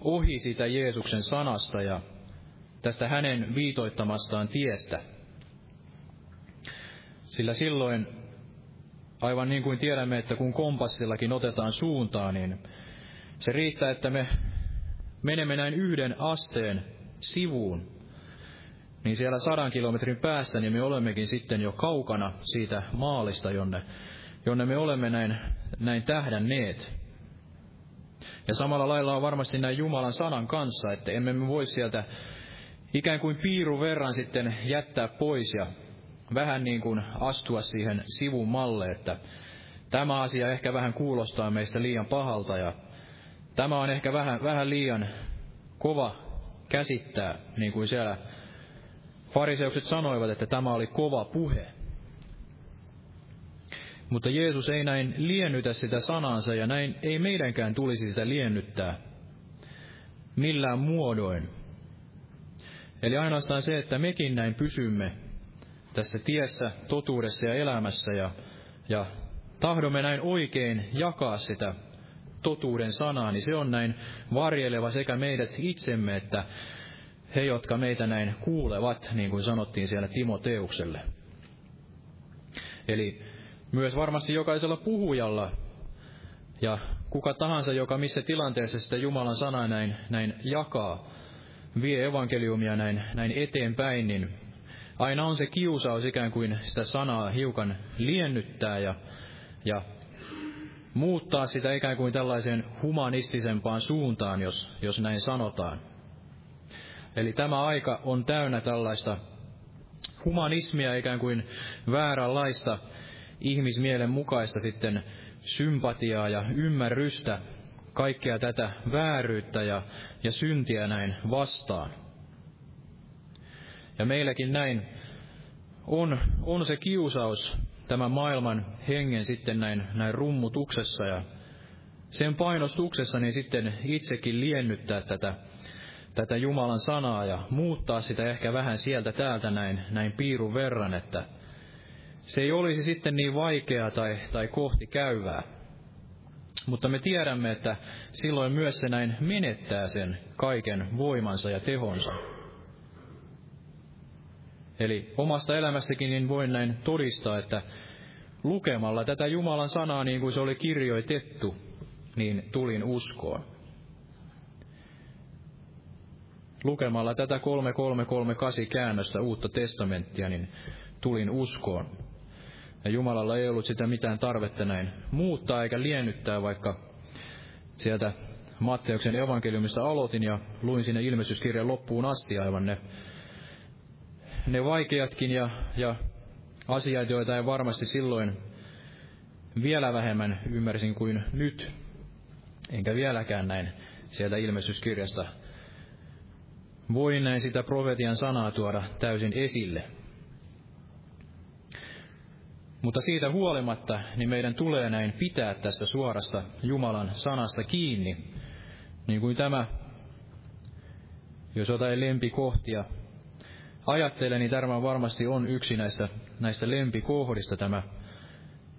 ohi sitä Jeesuksen sanasta ja tästä hänen viitoittamastaan tiestä. Sillä silloin, aivan niin kuin tiedämme, että kun kompassillakin otetaan suuntaa, niin se riittää, että me menemme näin yhden asteen sivuun niin siellä sadan kilometrin päässä niin me olemmekin sitten jo kaukana siitä maalista, jonne, jonne me olemme näin, näin tähdänneet. Ja samalla lailla on varmasti näin Jumalan sanan kanssa, että emme me voi sieltä ikään kuin piiru verran sitten jättää pois ja vähän niin kuin astua siihen sivun malle, että tämä asia ehkä vähän kuulostaa meistä liian pahalta ja tämä on ehkä vähän, vähän liian kova käsittää, niin kuin siellä Fariseukset sanoivat, että tämä oli kova puhe. Mutta Jeesus ei näin liennytä sitä sanansa ja näin ei meidänkään tulisi sitä liennyttää millään muodoin. Eli ainoastaan se, että mekin näin pysymme tässä tiessä, totuudessa ja elämässä ja, ja tahdomme näin oikein jakaa sitä totuuden sanaa, niin se on näin varjeleva sekä meidät itsemme että he, jotka meitä näin kuulevat, niin kuin sanottiin siellä Timoteukselle. Eli myös varmasti jokaisella puhujalla ja kuka tahansa, joka missä tilanteessa sitä Jumalan sanaa näin, näin jakaa, vie evankeliumia näin, näin eteenpäin, niin aina on se kiusaus ikään kuin sitä sanaa hiukan liennyttää ja, ja muuttaa sitä ikään kuin tällaiseen humanistisempaan suuntaan, jos, jos näin sanotaan. Eli tämä aika on täynnä tällaista humanismia, ikään kuin vääränlaista ihmismielen mukaista sitten sympatiaa ja ymmärrystä kaikkea tätä vääryyttä ja, ja syntiä näin vastaan. Ja meilläkin näin on, on se kiusaus tämän maailman hengen sitten näin, näin rummutuksessa ja sen painostuksessa niin sitten itsekin liennyttää tätä tätä Jumalan sanaa ja muuttaa sitä ehkä vähän sieltä täältä näin, näin piirun verran, että se ei olisi sitten niin vaikeaa tai, tai kohti käyvää. Mutta me tiedämme, että silloin myös se näin menettää sen kaiken voimansa ja tehonsa. Eli omasta elämästäkin niin voin näin todistaa, että lukemalla tätä Jumalan sanaa niin kuin se oli kirjoitettu, niin tulin uskoon. lukemalla tätä 3338 käännöstä uutta testamenttia, niin tulin uskoon. Ja Jumalalla ei ollut sitä mitään tarvetta näin muuttaa eikä liennyttää, vaikka sieltä Matteuksen evankeliumista aloitin ja luin sinne ilmestyskirjan loppuun asti aivan ne, ne vaikeatkin ja, ja asiat, joita ei varmasti silloin vielä vähemmän ymmärsin kuin nyt, enkä vieläkään näin sieltä ilmestyskirjasta. Voin näin sitä profetian sanaa tuoda täysin esille. Mutta siitä huolimatta, niin meidän tulee näin pitää tässä suorasta Jumalan sanasta kiinni, niin kuin tämä, jos jotain lempikohtia ajattelen, niin tämä varmasti on yksi näistä, näistä lempikohdista tämä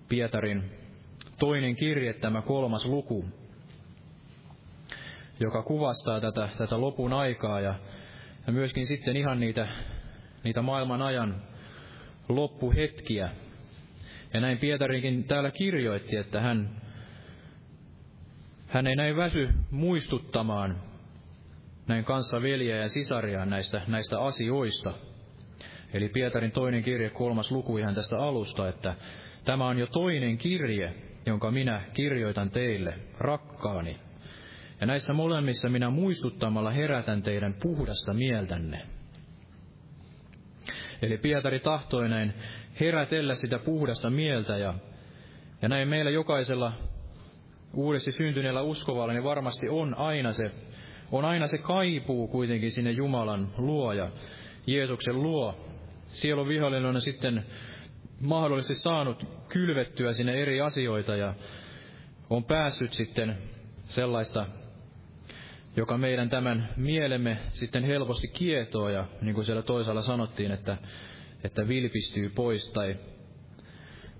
Pietarin toinen kirje, tämä kolmas luku, joka kuvastaa tätä, tätä lopun aikaa ja, ja myöskin sitten ihan niitä, niitä maailman ajan loppuhetkiä. Ja näin Pietarikin täällä kirjoitti, että hän, hän ei näin väsy muistuttamaan näin kanssa veljeä ja sisaria näistä, näistä asioista. Eli Pietarin toinen kirje, kolmas luku ihan tästä alusta, että tämä on jo toinen kirje, jonka minä kirjoitan teille, rakkaani. Ja näissä molemmissa minä muistuttamalla herätän teidän puhdasta mieltänne. Eli Pietari tahtoi näin herätellä sitä puhdasta mieltä ja, ja näin meillä jokaisella uudesti syntyneellä uskovalla niin varmasti on aina se, on aina se kaipuu kuitenkin sinne Jumalan luo ja Jeesuksen luo. Sielun vihollinen on sitten mahdollisesti saanut kylvettyä sinne eri asioita ja on päässyt sitten sellaista, joka meidän tämän mielemme sitten helposti kietoo ja niin kuin siellä toisaalla sanottiin, että, että vilpistyy pois tai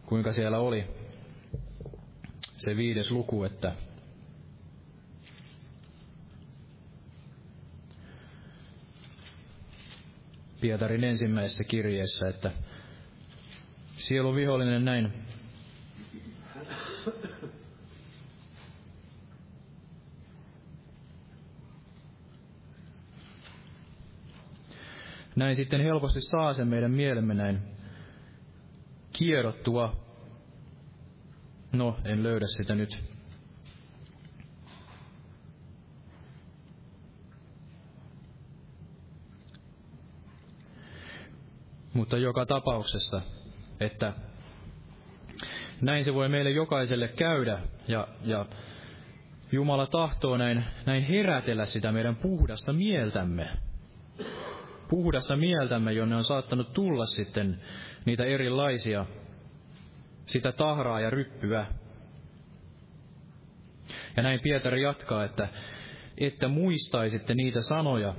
kuinka siellä oli se viides luku, että Pietarin ensimmäisessä kirjeessä, että sielun vihollinen näin näin sitten helposti saa sen meidän mielemme näin kierrottua. No, en löydä sitä nyt. Mutta joka tapauksessa, että näin se voi meille jokaiselle käydä ja, ja Jumala tahtoo näin, näin herätellä sitä meidän puhdasta mieltämme puhdasta mieltämme, jonne on saattanut tulla sitten niitä erilaisia, sitä tahraa ja ryppyä. Ja näin Pietari jatkaa, että, että muistaisitte niitä sanoja,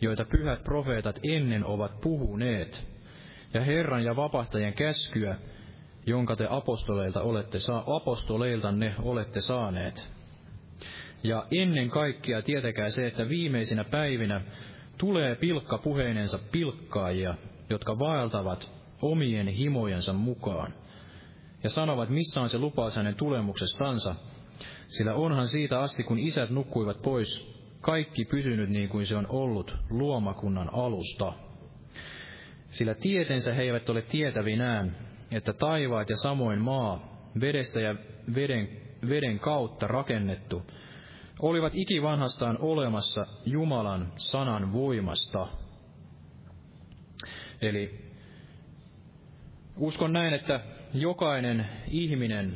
joita pyhät profeetat ennen ovat puhuneet, ja Herran ja vapahtajan käskyä, jonka te apostoleilta olette saa, apostoleiltanne olette saaneet. Ja ennen kaikkea tietäkää se, että viimeisinä päivinä tulee pilkka puheinensa pilkkaajia, jotka vaeltavat omien himojensa mukaan, ja sanovat, missä on se lupaus hänen tulemuksestansa, sillä onhan siitä asti, kun isät nukkuivat pois, kaikki pysynyt niin kuin se on ollut luomakunnan alusta. Sillä tietensä he eivät ole tietävinään, että taivaat ja samoin maa, vedestä ja veden, veden kautta rakennettu, olivat ikivanhastaan olemassa Jumalan sanan voimasta. Eli uskon näin, että jokainen ihminen,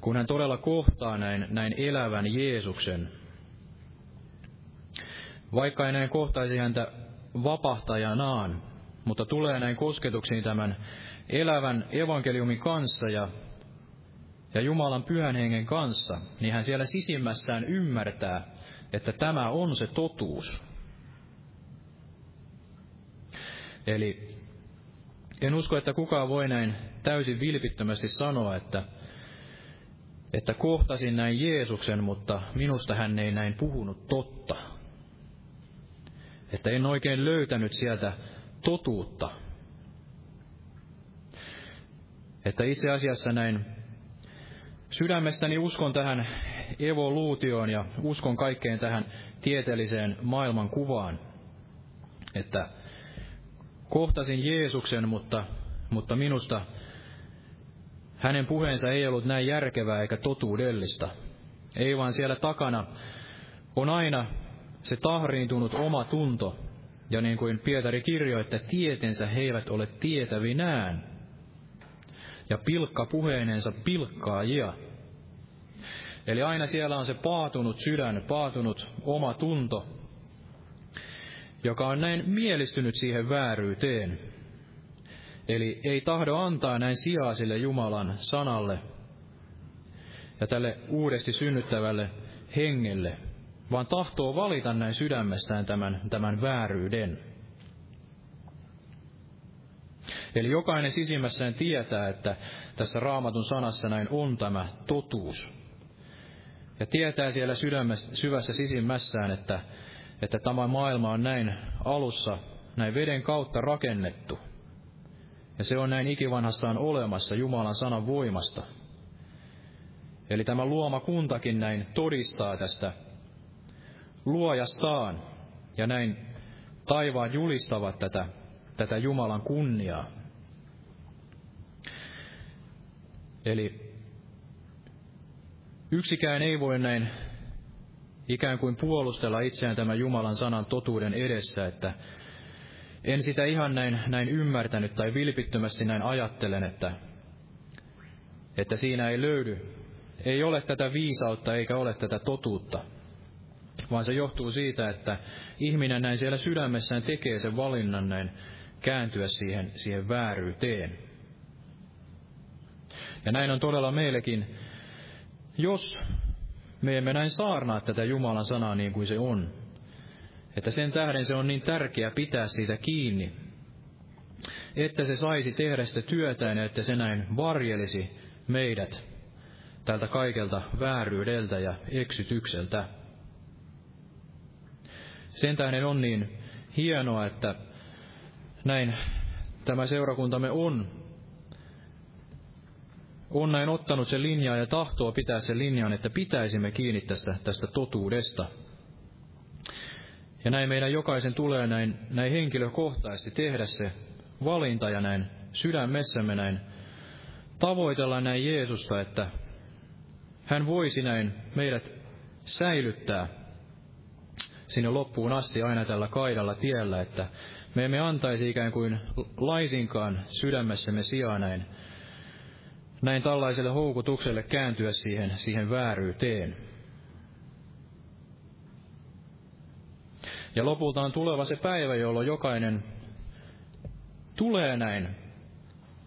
kun hän todella kohtaa näin, näin elävän Jeesuksen, vaikka ei näin kohtaisi häntä vapahtajanaan, mutta tulee näin kosketuksiin tämän elävän evankeliumin kanssa ja ja Jumalan pyhän hengen kanssa, niin hän siellä sisimmässään ymmärtää, että tämä on se totuus. Eli en usko, että kukaan voi näin täysin vilpittömästi sanoa, että, että kohtasin näin Jeesuksen, mutta minusta hän ei näin puhunut totta. Että en oikein löytänyt sieltä totuutta. Että itse asiassa näin Sydämestäni uskon tähän evoluutioon ja uskon kaikkeen tähän tieteelliseen maailmankuvaan. Että kohtasin Jeesuksen, mutta, mutta minusta hänen puheensa ei ollut näin järkevää eikä totuudellista. Ei vaan siellä takana on aina se tahriintunut oma tunto, ja niin kuin Pietari kirjoittaa, tietensä he eivät ole tietävinään. Ja pilkka puheenensa pilkkaajia. Eli aina siellä on se paatunut sydän, paatunut oma tunto, joka on näin mielistynyt siihen vääryyteen. Eli ei tahdo antaa näin sijaa sille Jumalan sanalle ja tälle uudesti synnyttävälle hengelle, vaan tahtoo valita näin sydämestään tämän, tämän vääryyden. Eli jokainen sisimmässään tietää, että tässä raamatun sanassa näin on tämä totuus. Ja tietää siellä sydämessä, syvässä sisimmässään, että, että tämä maailma on näin alussa, näin veden kautta rakennettu. Ja se on näin ikivanhastaan olemassa Jumalan sanan voimasta. Eli tämä luoma kuntakin näin todistaa tästä luojastaan, ja näin taivaan julistavat tätä, tätä Jumalan kunniaa. Eli yksikään ei voi näin ikään kuin puolustella itseään tämän Jumalan sanan totuuden edessä, että en sitä ihan näin, näin ymmärtänyt tai vilpittömästi näin ajattelen, että, että siinä ei löydy, ei ole tätä viisautta eikä ole tätä totuutta vaan se johtuu siitä, että ihminen näin siellä sydämessään tekee sen valinnan näin kääntyä siihen, siihen vääryyteen. Ja näin on todella meillekin, jos me emme näin saarnaa tätä Jumalan sanaa niin kuin se on, että sen tähden se on niin tärkeää pitää siitä kiinni, että se saisi tehdä sitä työtään ja että se näin varjelisi meidät tältä kaikelta vääryydeltä ja eksytykseltä. Sen tähden on niin hienoa, että näin tämä seurakuntamme on, on näin ottanut sen linjaa ja tahtoo pitää sen linjan, että pitäisimme kiinni tästä, tästä totuudesta. Ja näin meidän jokaisen tulee näin, näin henkilökohtaisesti tehdä se valinta ja näin sydämessämme näin tavoitella näin Jeesusta, että hän voisi näin meidät säilyttää sinne loppuun asti aina tällä kaidalla tiellä, että me emme antaisi ikään kuin laisinkaan sydämessämme sijaa näin, näin tällaiselle houkutukselle kääntyä siihen, siihen vääryyteen. Ja lopulta on tuleva se päivä, jolloin jokainen tulee näin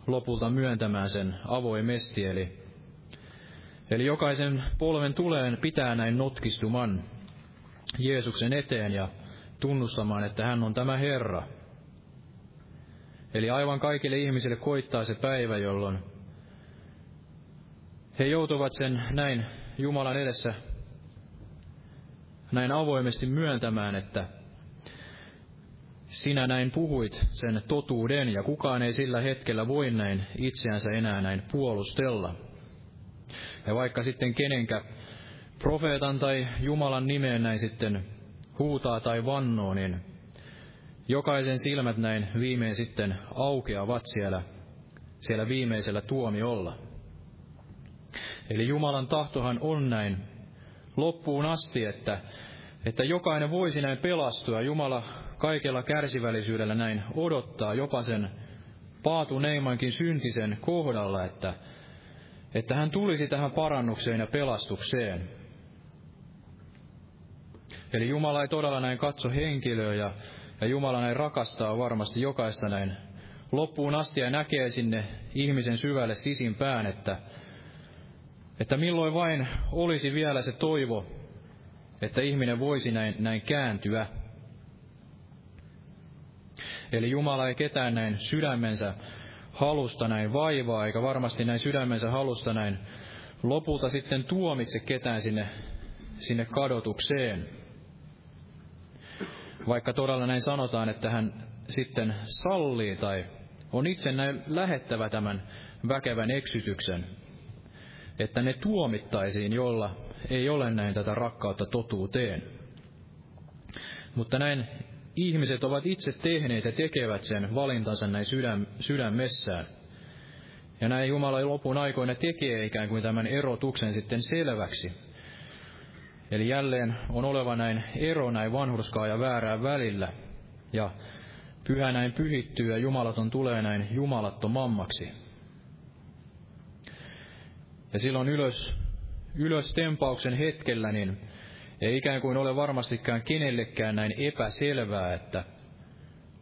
lopulta myöntämään sen avoimesti, eli, eli jokaisen polven tulee pitää näin notkistuman Jeesuksen eteen ja tunnustamaan, että hän on tämä Herra. Eli aivan kaikille ihmisille koittaa se päivä, jolloin he joutuvat sen näin Jumalan edessä näin avoimesti myöntämään, että sinä näin puhuit sen totuuden ja kukaan ei sillä hetkellä voi näin itseänsä enää näin puolustella. Ja vaikka sitten kenenkä profeetan tai Jumalan nimeen näin sitten huutaa tai vannoo, niin jokaisen silmät näin viimein sitten aukeavat siellä, siellä viimeisellä tuomiolla. Eli Jumalan tahtohan on näin loppuun asti, että, että jokainen voisi näin pelastua. Jumala kaikella kärsivällisyydellä näin odottaa jopa sen paatuneimankin syntisen kohdalla, että, että hän tulisi tähän parannukseen ja pelastukseen. Eli Jumala ei todella näin katso henkilöä ja, ja Jumala näin rakastaa varmasti jokaista näin loppuun asti ja näkee sinne ihmisen syvälle sisimpään, että, että milloin vain olisi vielä se toivo, että ihminen voisi näin, näin kääntyä. Eli Jumala ei ketään näin sydämensä halusta näin vaivaa, eikä varmasti näin sydämensä halusta näin lopulta sitten tuomitse ketään sinne, sinne kadotukseen. Vaikka todella näin sanotaan, että hän sitten sallii tai on itse näin lähettävä tämän väkevän eksytyksen, että ne tuomittaisiin, jolla ei ole näin tätä rakkautta totuuteen. Mutta näin ihmiset ovat itse tehneet ja tekevät sen valintansa näin sydäm, sydämessään. Ja näin Jumala lopun aikoina tekee ikään kuin tämän erotuksen sitten selväksi. Eli jälleen on oleva näin ero näin vanhurskaa ja väärää välillä. Ja pyhä näin pyhittyy ja jumalaton tulee näin jumalattomammaksi. Ja silloin ylös, ylös tempauksen hetkellä, niin ei ikään kuin ole varmastikään kenellekään näin epäselvää, että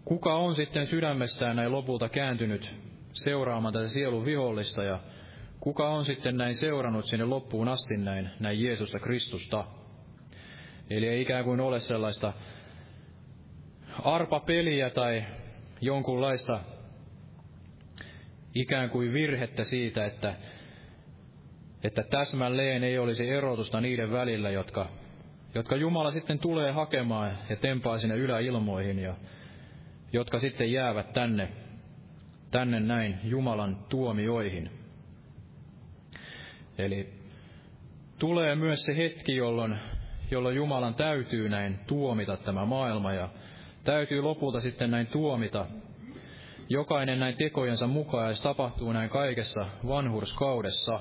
kuka on sitten sydämestään näin lopulta kääntynyt seuraamaan tätä sielun vihollista ja kuka on sitten näin seurannut sinne loppuun asti näin, näin Jeesusta Kristusta. Eli ei ikään kuin ole sellaista arpapeliä tai jonkunlaista ikään kuin virhettä siitä, että, että täsmälleen ei olisi erotusta niiden välillä, jotka, jotka Jumala sitten tulee hakemaan ja tempaa sinne yläilmoihin ja jotka sitten jäävät tänne, tänne näin Jumalan tuomioihin. Eli tulee myös se hetki, jolloin, jolloin Jumalan täytyy näin tuomita tämä maailma ja täytyy lopulta sitten näin tuomita jokainen näin tekojensa mukaan, ja se tapahtuu näin kaikessa vanhurskaudessa.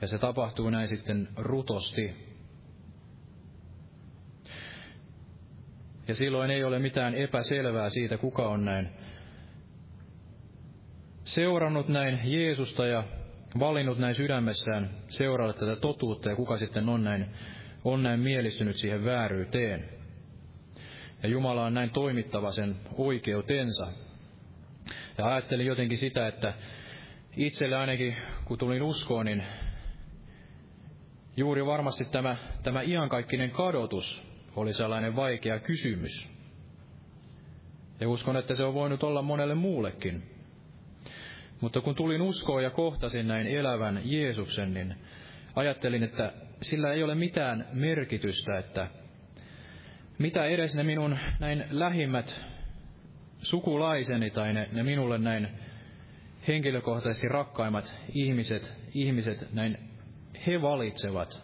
Ja se tapahtuu näin sitten rutosti. Ja silloin ei ole mitään epäselvää siitä, kuka on näin seurannut näin Jeesusta ja valinnut näin sydämessään seurata tätä totuutta ja kuka sitten on näin, on näin mielistynyt siihen vääryyteen. Ja Jumala on näin toimittava sen oikeutensa. Ja ajattelin jotenkin sitä, että itselle ainakin, kun tulin uskoon, niin juuri varmasti tämä, tämä iankaikkinen kadotus oli sellainen vaikea kysymys. Ja uskon, että se on voinut olla monelle muullekin. Mutta kun tulin uskoon ja kohtasin näin elävän Jeesuksen, niin ajattelin, että sillä ei ole mitään merkitystä, että mitä edes ne minun näin lähimmät sukulaiseni tai ne, ne minulle näin henkilökohtaisesti rakkaimmat ihmiset, ihmiset näin he valitsevat,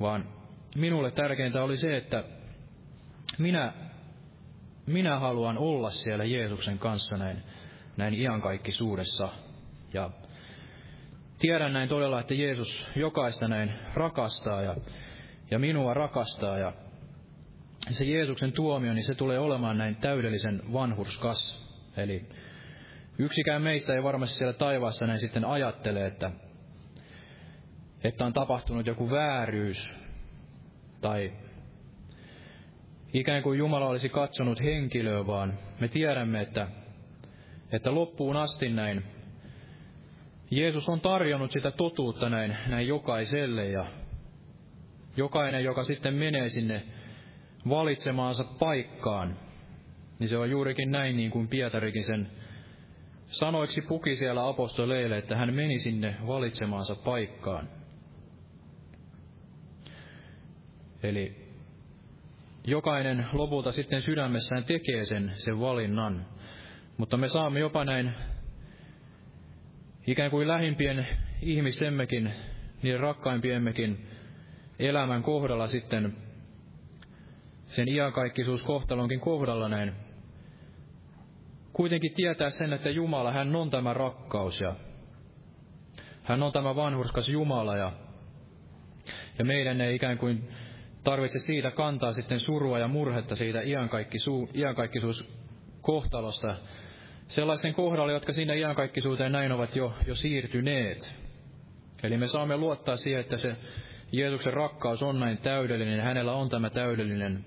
vaan minulle tärkeintä oli se, että minä, minä haluan olla siellä Jeesuksen kanssa näin, näin iankaikkisuudessa. Ja tiedän näin todella, että Jeesus jokaista näin rakastaa ja, ja minua rakastaa ja se Jeesuksen tuomio, niin se tulee olemaan näin täydellisen vanhurskas. Eli yksikään meistä ei varmasti siellä taivaassa näin sitten ajattele, että, että on tapahtunut joku vääryys tai ikään kuin Jumala olisi katsonut henkilöä, vaan me tiedämme, että, että loppuun asti näin Jeesus on tarjonnut sitä totuutta näin, näin jokaiselle ja jokainen, joka sitten menee sinne valitsemaansa paikkaan, niin se on juurikin näin niin kuin Pietarikin sen sanoiksi puki siellä apostoleille, että hän meni sinne valitsemaansa paikkaan. Eli jokainen lopulta sitten sydämessään tekee sen, sen valinnan. Mutta me saamme jopa näin ikään kuin lähimpien ihmisemmekin, niin rakkaimpiemmekin elämän kohdalla sitten sen iankaikkisuus kohtalonkin kohdalla näin. Kuitenkin tietää sen, että Jumala, hän on tämä rakkaus ja hän on tämä vanhurskas Jumala ja, ja meidän ei ikään kuin tarvitse siitä kantaa sitten surua ja murhetta siitä iankaikkisuus kohtalosta. Sellaisten kohdalla, jotka siinä iankaikkisuuteen näin ovat jo, jo siirtyneet. Eli me saamme luottaa siihen, että se Jeesuksen rakkaus on näin täydellinen ja hänellä on tämä täydellinen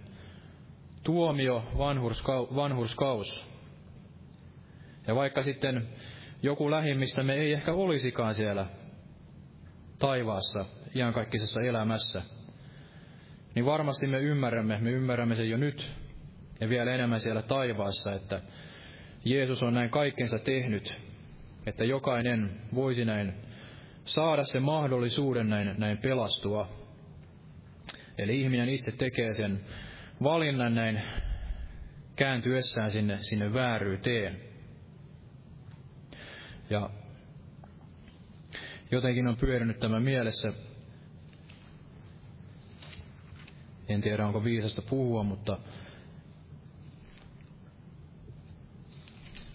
tuomio, vanhurskau, vanhurskaus. Ja vaikka sitten joku lähimmistä me ei ehkä olisikaan siellä taivaassa, iankaikkisessa elämässä, niin varmasti me ymmärrämme, me ymmärrämme sen jo nyt ja vielä enemmän siellä taivaassa, että Jeesus on näin kaikkensa tehnyt, että jokainen voisi näin saada sen mahdollisuuden näin, näin pelastua. Eli ihminen itse tekee sen valinnan näin kääntyessään sinne, sinne vääryyteen. Ja jotenkin on pyörinyt tämä mielessä En tiedä, onko viisasta puhua, mutta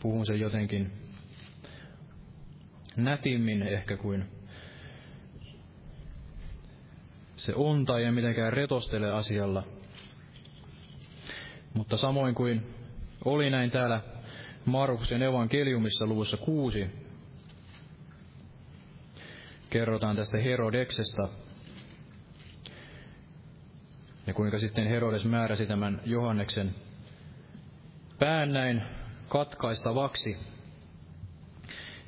puhun sen jotenkin nätimmin ehkä kuin se on tai ei mitenkään retostele asialla. Mutta samoin kuin oli näin täällä Markuksen evankeliumissa luvussa kuusi, kerrotaan tästä Herodeksesta, ja kuinka sitten Herodes määräsi tämän Johanneksen pään näin katkaistavaksi.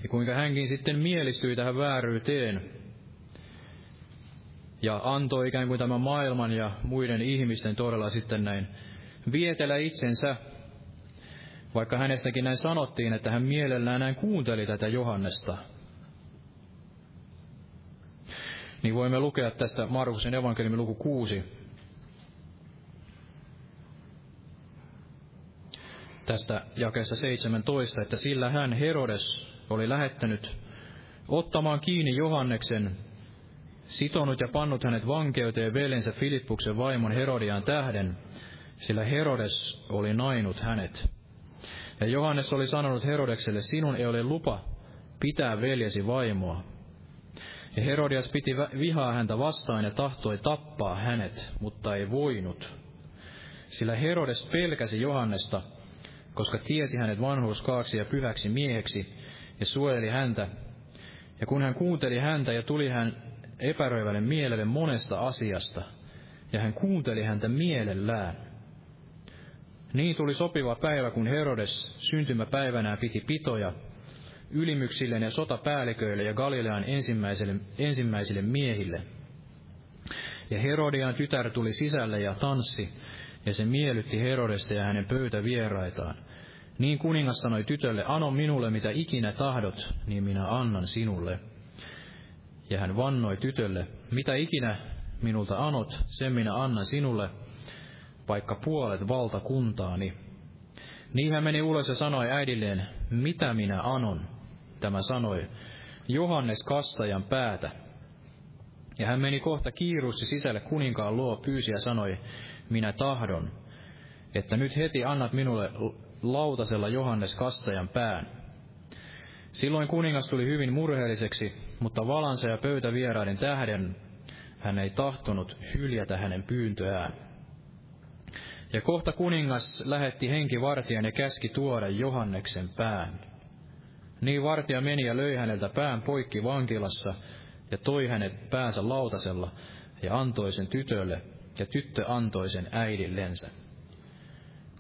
Ja kuinka hänkin sitten mielistyi tähän vääryyteen ja antoi ikään kuin tämän maailman ja muiden ihmisten todella sitten näin vietellä itsensä, vaikka hänestäkin näin sanottiin, että hän mielellään näin kuunteli tätä Johannesta. Niin voimme lukea tästä Markuksen evankeliumin luku 6, tästä jakeessa 17, että sillä hän Herodes oli lähettänyt ottamaan kiinni Johanneksen, sitonut ja pannut hänet vankeuteen veljensä Filippuksen vaimon Herodian tähden, sillä Herodes oli nainut hänet. Ja Johannes oli sanonut Herodekselle, sinun ei ole lupa pitää veljesi vaimoa. Ja Herodias piti vihaa häntä vastaan ja tahtoi tappaa hänet, mutta ei voinut. Sillä Herodes pelkäsi Johannesta, koska tiesi hänet vanhurskaaksi ja pyhäksi mieheksi, ja suojeli häntä. Ja kun hän kuunteli häntä ja tuli hän epäröivälle mielelle monesta asiasta, ja hän kuunteli häntä mielellään. Niin tuli sopiva päivä, kun Herodes syntymäpäivänään piti pitoja ylimyksilleen ja sotapäälliköille ja Galilean ensimmäisille, ensimmäisille miehille. Ja Herodian tytär tuli sisälle ja tanssi, ja se miellytti Herodesta ja hänen pöytävieraitaan. Niin kuningas sanoi tytölle, ano minulle mitä ikinä tahdot, niin minä annan sinulle. Ja hän vannoi tytölle, mitä ikinä minulta anot, sen minä annan sinulle, vaikka puolet valtakuntaani. Niin hän meni ulos ja sanoi äidilleen, mitä minä anon? Tämä sanoi, Johannes kastajan päätä. Ja hän meni kohta kiiruusti sisälle kuninkaan luo, pyysi ja sanoi, minä tahdon, että nyt heti annat minulle lautasella Johannes kastajan pään. Silloin kuningas tuli hyvin murheelliseksi, mutta valansa ja pöytävieraiden tähden hän ei tahtonut hyljätä hänen pyyntöään. Ja kohta kuningas lähetti henkivartijan ja käski tuoda Johanneksen pään. Niin vartija meni ja löi häneltä pään poikki vankilassa ja toi hänet päänsä lautasella ja antoi sen tytölle, ja tyttö antoi sen äidillensä.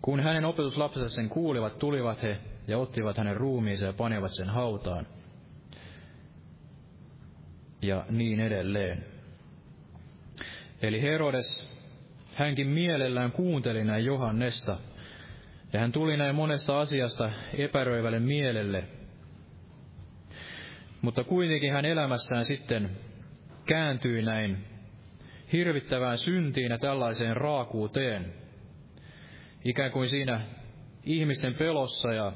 Kun hänen opetuslapsensa sen kuulivat, tulivat he ja ottivat hänen ruumiinsa ja panivat sen hautaan. Ja niin edelleen. Eli Herodes, hänkin mielellään kuunteli näin Johannesta, ja hän tuli näin monesta asiasta epäröivälle mielelle. Mutta kuitenkin hän elämässään sitten kääntyi näin hirvittävään syntiin ja tällaiseen raakuuteen. Ikään kuin siinä ihmisten pelossa ja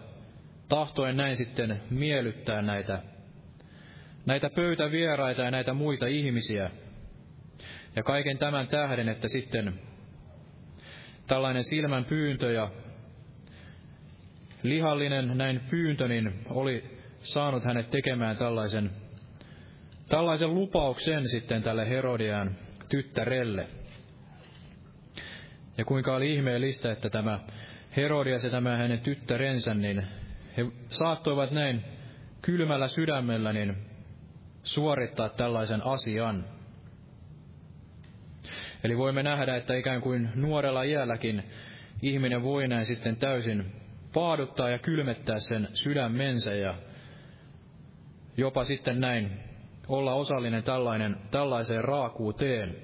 tahtoen näin sitten miellyttää näitä, näitä pöytävieraita ja näitä muita ihmisiä. Ja kaiken tämän tähden, että sitten tällainen silmän pyyntö ja lihallinen näin pyyntö, niin oli saanut hänet tekemään tällaisen, tällaisen lupauksen sitten tälle Herodian tyttärelle. Ja kuinka oli ihmeellistä, että tämä Herodias ja tämä hänen tyttärensä, niin he saattoivat näin kylmällä sydämellä niin suorittaa tällaisen asian. Eli voimme nähdä, että ikään kuin nuorella iälläkin ihminen voi näin sitten täysin paaduttaa ja kylmettää sen sydämensä ja jopa sitten näin olla osallinen tällainen, tällaiseen raakuuteen.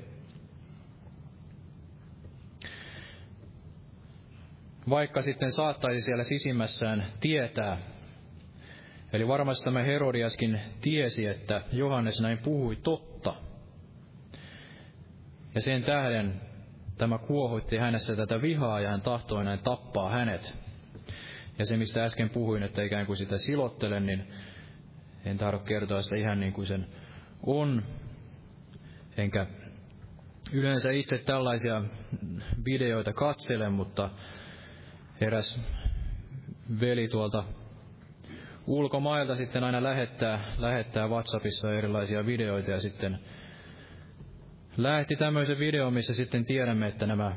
Vaikka sitten saattaisi siellä sisimmässään tietää, eli varmasti tämä Herodiaskin tiesi, että Johannes näin puhui totta. Ja sen tähden tämä kuohuitti hänessä tätä vihaa ja hän tahtoi näin tappaa hänet. Ja se, mistä äsken puhuin, että ikään kuin sitä silottelen, niin en tahdo kertoa sitä ihan niin kuin sen on, enkä yleensä itse tällaisia videoita katselen, mutta eräs veli tuolta ulkomailta sitten aina lähettää, lähettää WhatsAppissa erilaisia videoita ja sitten lähti tämmöisen videon, missä sitten tiedämme, että nämä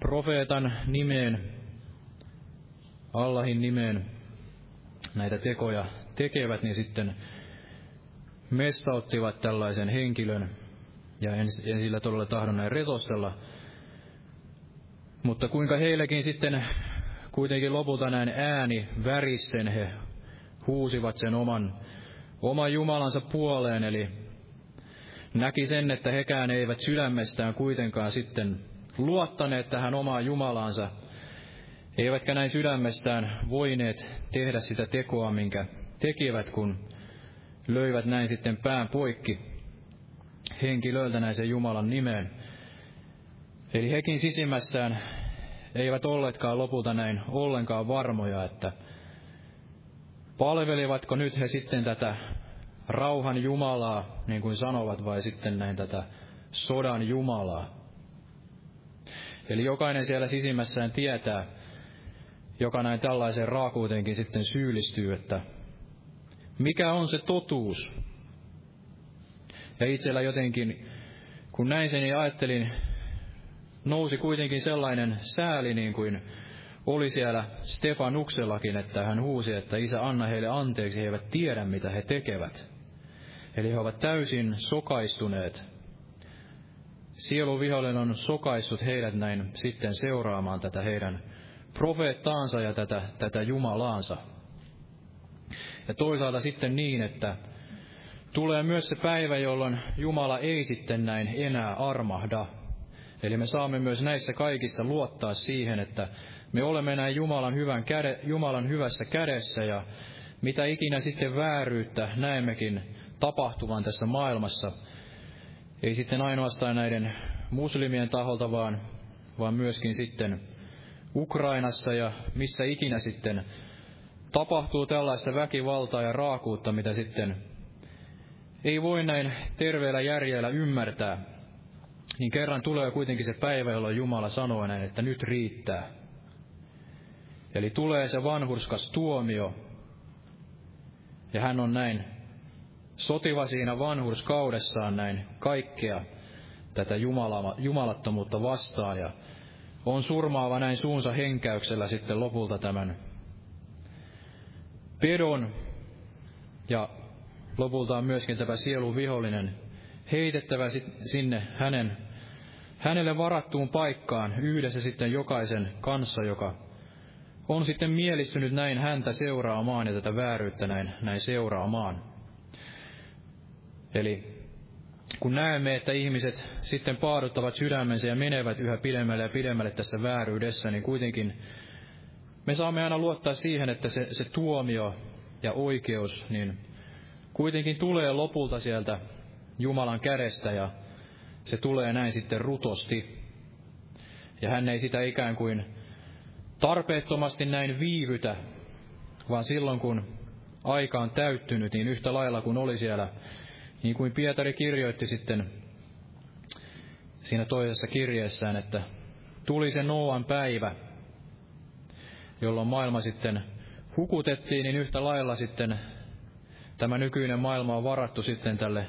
profeetan nimeen, Allahin nimeen näitä tekoja tekevät, niin sitten mestauttivat tällaisen henkilön, ja en, en sillä todella tahdon näin retostella, mutta kuinka heillekin sitten kuitenkin lopulta näin ääni väristen he huusivat sen oman, oman Jumalansa puoleen, eli näki sen, että hekään eivät sydämestään kuitenkaan sitten luottaneet tähän omaan Jumalaansa, eivätkä näin sydämestään voineet tehdä sitä tekoa, minkä tekivät, kun löivät näin sitten pään poikki henkilöltä näin sen Jumalan nimeen. Eli hekin sisimmässään eivät olleetkaan lopulta näin ollenkaan varmoja, että palvelivatko nyt he sitten tätä rauhan Jumalaa, niin kuin sanovat, vai sitten näin tätä sodan Jumalaa. Eli jokainen siellä sisimmässään tietää, joka näin tällaiseen raakuuteenkin sitten syyllistyy, että mikä on se totuus. Ja itsellä jotenkin, kun näin sen, niin ajattelin, nousi kuitenkin sellainen sääli niin kuin oli siellä Stefanuksellakin, että hän huusi, että isä anna heille anteeksi, he eivät tiedä mitä he tekevät. Eli he ovat täysin sokaistuneet. Sieluvihollinen on sokaissut heidät näin sitten seuraamaan tätä heidän profeettaansa ja tätä, tätä Jumalaansa. Ja toisaalta sitten niin, että tulee myös se päivä, jolloin Jumala ei sitten näin enää armahda. Eli me saamme myös näissä kaikissa luottaa siihen, että me olemme näin Jumalan, hyvän käde, Jumalan hyvässä kädessä ja mitä ikinä sitten vääryyttä näemmekin tapahtuvan tässä maailmassa, ei sitten ainoastaan näiden muslimien taholta, vaan, vaan myöskin sitten Ukrainassa ja missä ikinä sitten tapahtuu tällaista väkivaltaa ja raakuutta, mitä sitten ei voi näin terveellä järjellä ymmärtää, niin kerran tulee kuitenkin se päivä, jolloin Jumala sanoo näin, että nyt riittää. Eli tulee se vanhurskas tuomio, ja hän on näin sotiva siinä vanhurskaudessaan näin kaikkea tätä Jumala, jumalattomuutta vastaan, ja on surmaava näin suunsa henkäyksellä sitten lopulta tämän pedon, ja lopulta on myöskin tämä sielun vihollinen heitettävä sinne hänen, hänelle varattuun paikkaan yhdessä sitten jokaisen kanssa, joka on sitten mielistynyt näin häntä seuraamaan ja tätä vääryyttä näin, näin seuraamaan. Eli kun näemme, että ihmiset sitten paaduttavat sydämensä ja menevät yhä pidemmälle ja pidemmälle tässä vääryydessä, niin kuitenkin me saamme aina luottaa siihen, että se, se tuomio ja oikeus, niin kuitenkin tulee lopulta sieltä Jumalan kädestä ja se tulee näin sitten rutosti. Ja hän ei sitä ikään kuin tarpeettomasti näin viivytä, vaan silloin kun aika on täyttynyt, niin yhtä lailla kuin oli siellä, niin kuin Pietari kirjoitti sitten siinä toisessa kirjeessään, että tuli se Noan päivä, jolloin maailma sitten hukutettiin, niin yhtä lailla sitten tämä nykyinen maailma on varattu sitten tälle,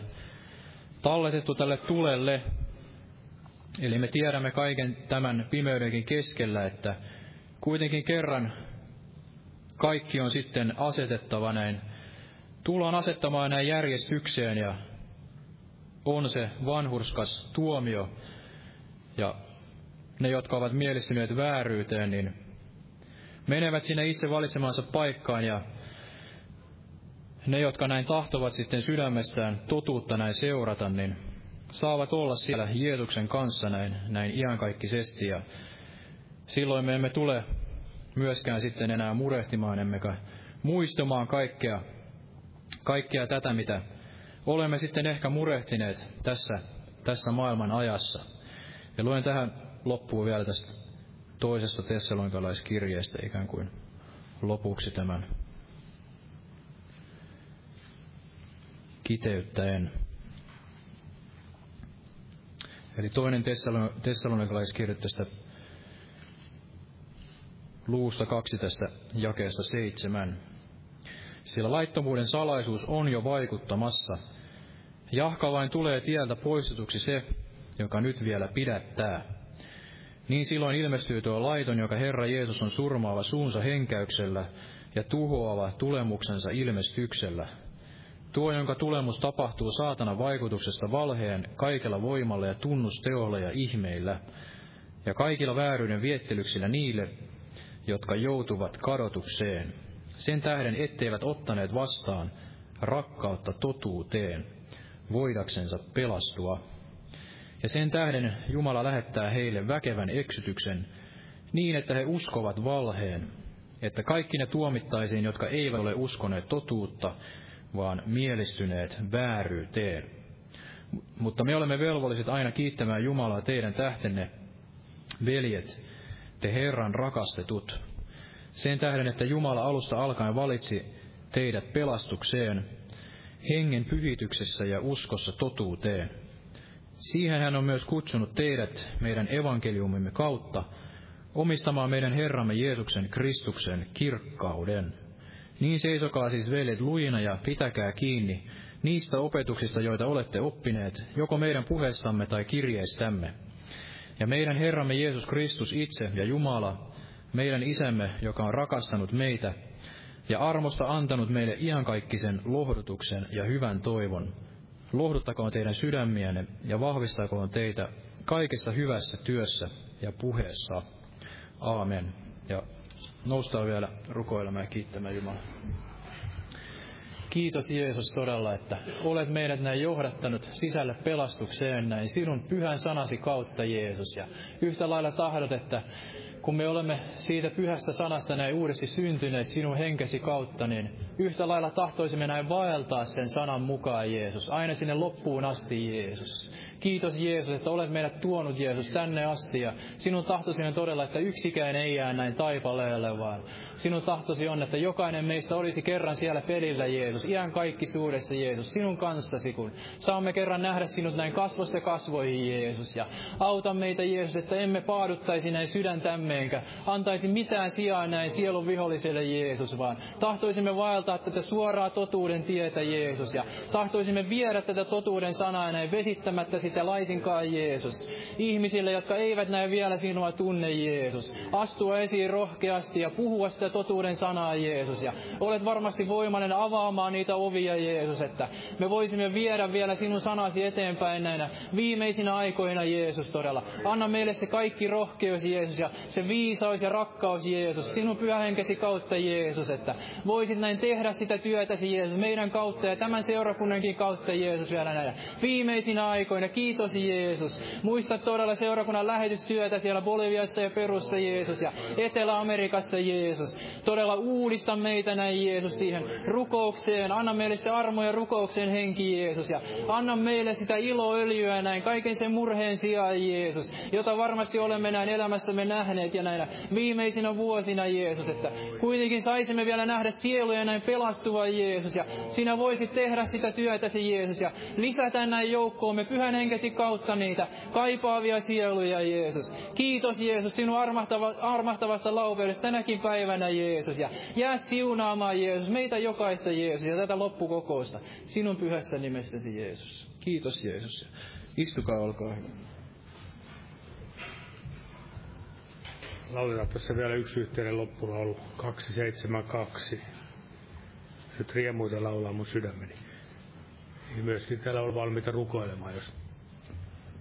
talletettu tälle tulelle. Eli me tiedämme kaiken tämän pimeydenkin keskellä, että kuitenkin kerran kaikki on sitten asetettava näin, tullaan asettamaan näin järjestykseen ja on se vanhurskas tuomio. Ja ne, jotka ovat mielistyneet vääryyteen, niin menevät sinne itse valitsemansa paikkaan ja ne, jotka näin tahtovat sitten sydämestään totuutta näin seurata, niin saavat olla siellä Jeesuksen kanssa näin, näin iankaikkisesti. Ja silloin me emme tule myöskään sitten enää murehtimaan, emmekä muistamaan kaikkea, kaikkea tätä, mitä olemme sitten ehkä murehtineet tässä, tässä maailman ajassa. Ja luen tähän loppuun vielä tästä toisesta tessalonikalaiskirjeestä ikään kuin lopuksi tämän kiteyttäen. Eli toinen tessalonikalaiskirja tästä luusta kaksi tästä jakeesta seitsemän. Sillä laittomuuden salaisuus on jo vaikuttamassa. Jahka vain tulee tieltä poistetuksi se, joka nyt vielä pidättää. Niin silloin ilmestyy tuo laiton, joka Herra Jeesus on surmaava suunsa henkäyksellä ja tuhoava tulemuksensa ilmestyksellä. Tuo, jonka tulemus tapahtuu saatana vaikutuksesta valheen kaikella voimalla ja tunnusteolla ja ihmeillä, ja kaikilla vääryyden viettelyksillä niille, jotka joutuvat kadotukseen, sen tähden etteivät ottaneet vastaan rakkautta totuuteen, voidaksensa pelastua. Ja sen tähden Jumala lähettää heille väkevän eksytyksen, niin että he uskovat valheen, että kaikki ne tuomittaisiin, jotka eivät ole uskoneet totuutta, vaan mielistyneet vääryyteen. Mutta me olemme velvolliset aina kiittämään Jumalaa teidän tähtenne, veljet, te Herran rakastetut, sen tähden, että Jumala alusta alkaen valitsi teidät pelastukseen, hengen pyhityksessä ja uskossa totuuteen. Siihen hän on myös kutsunut teidät meidän evankeliumimme kautta omistamaan meidän Herramme Jeesuksen Kristuksen kirkkauden. Niin seisokaa siis veljet lujina ja pitäkää kiinni niistä opetuksista, joita olette oppineet, joko meidän puheestamme tai kirjeistämme. Ja meidän Herramme Jeesus Kristus itse ja Jumala, meidän Isämme, joka on rakastanut meitä ja armosta antanut meille iankaikkisen lohdutuksen ja hyvän toivon, lohduttakoon teidän sydämiänne ja vahvistakoon teitä kaikessa hyvässä työssä ja puheessa. Aamen. Ja noustaan vielä rukoilemaan ja kiittämään Jumalaa. Kiitos Jeesus todella, että olet meidät näin johdattanut sisälle pelastukseen näin sinun pyhän sanasi kautta Jeesus. Ja yhtä lailla tahdot, että kun me olemme siitä pyhästä sanasta näin uudesti syntyneet sinun henkesi kautta, niin yhtä lailla tahtoisimme näin vaeltaa sen sanan mukaan Jeesus, aina sinne loppuun asti Jeesus. Kiitos Jeesus, että olet meidät tuonut Jeesus tänne asti. Ja sinun tahtosi on todella, että yksikään ei jää näin taipaleelle, vaan. Sinun tahtosi on, että jokainen meistä olisi kerran siellä pelillä Jeesus, iän kaikki suuressa Jeesus, sinun kanssasi, kun saamme kerran nähdä sinut näin kasvosta kasvoihin Jeesus. Ja auta meitä Jeesus, että emme paaduttaisi näin sydäntämme enkä antaisi mitään sijaa näin sielun viholliselle Jeesus, vaan tahtoisimme vaeltaa tätä suoraa totuuden tietä Jeesus. Ja tahtoisimme viedä tätä totuuden sanaa näin vesittämättä sitä laisinkaan Jeesus. Ihmisille, jotka eivät näe vielä sinua tunne Jeesus. Astua esiin rohkeasti ja puhua sitä totuuden sanaa Jeesus. Ja olet varmasti voimainen avaamaan niitä ovia Jeesus, että me voisimme viedä vielä sinun sanasi eteenpäin näinä viimeisinä aikoina Jeesus todella. Anna meille se kaikki rohkeus Jeesus ja se viisaus ja rakkaus Jeesus, sinun pyhähenkesi kautta Jeesus, että voisit näin tehdä sitä työtäsi Jeesus meidän kautta ja tämän seurakunnankin kautta Jeesus vielä näinä viimeisinä aikoina. Kiitos Jeesus. Muista todella seurakunnan lähetystyötä siellä Boliviassa ja Perussa Jeesus ja Etelä-Amerikassa Jeesus. Todella uudista meitä näin Jeesus siihen rukoukseen. Anna meille se armo ja rukouksen henki Jeesus ja anna meille sitä iloöljyä näin kaiken sen murheen sijaan Jeesus, jota varmasti olemme näin elämässämme nähneet ja näinä viimeisinä vuosina Jeesus, että kuitenkin saisimme vielä nähdä sieluja näin pelastuva Jeesus ja sinä voisit tehdä sitä työtäsi Jeesus ja lisätä näin joukkoomme pyhän henkesi kautta niitä kaipaavia sieluja, Jeesus. Kiitos, Jeesus, sinun armahtava, armahtavasta laupeudesta tänäkin päivänä, Jeesus. Ja jää siunaamaan, Jeesus, meitä jokaista, Jeesus, ja tätä loppukokousta sinun pyhässä nimessäsi, Jeesus. Kiitos, Jeesus. Istukaa, olkaa hyvä. Lauletaan tässä vielä yksi yhteinen loppulaulu, 272. Nyt riemuita laulaa mun sydämeni. Ja myöskin täällä on valmiita rukoilemaan, jos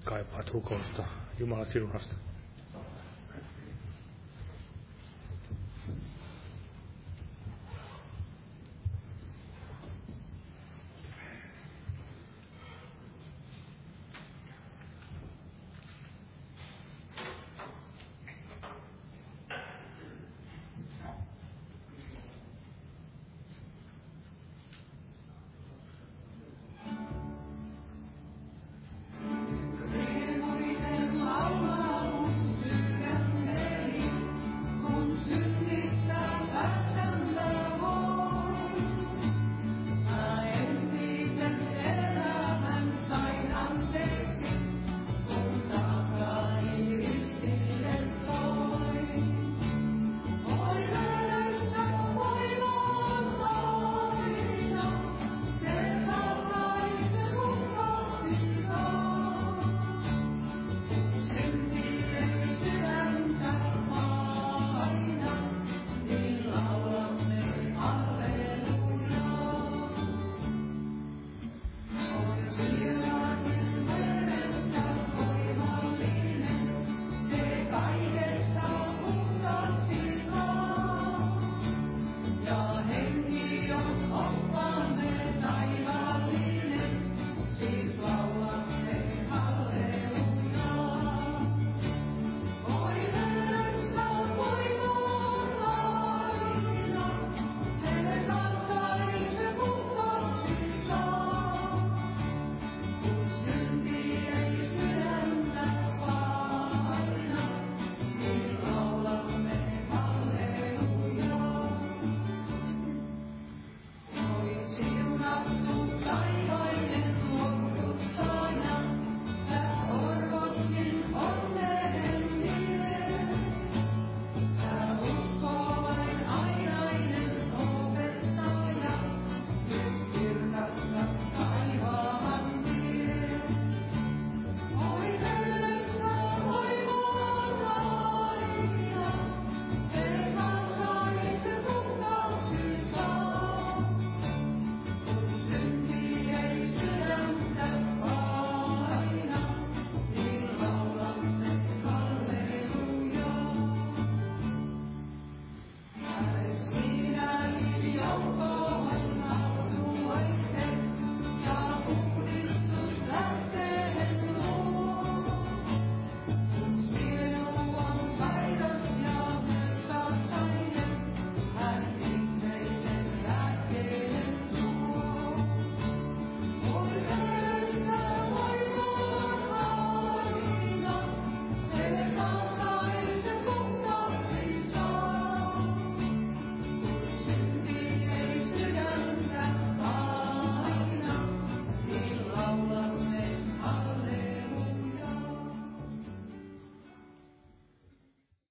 kaipaat rukousta Jumalan siunasta.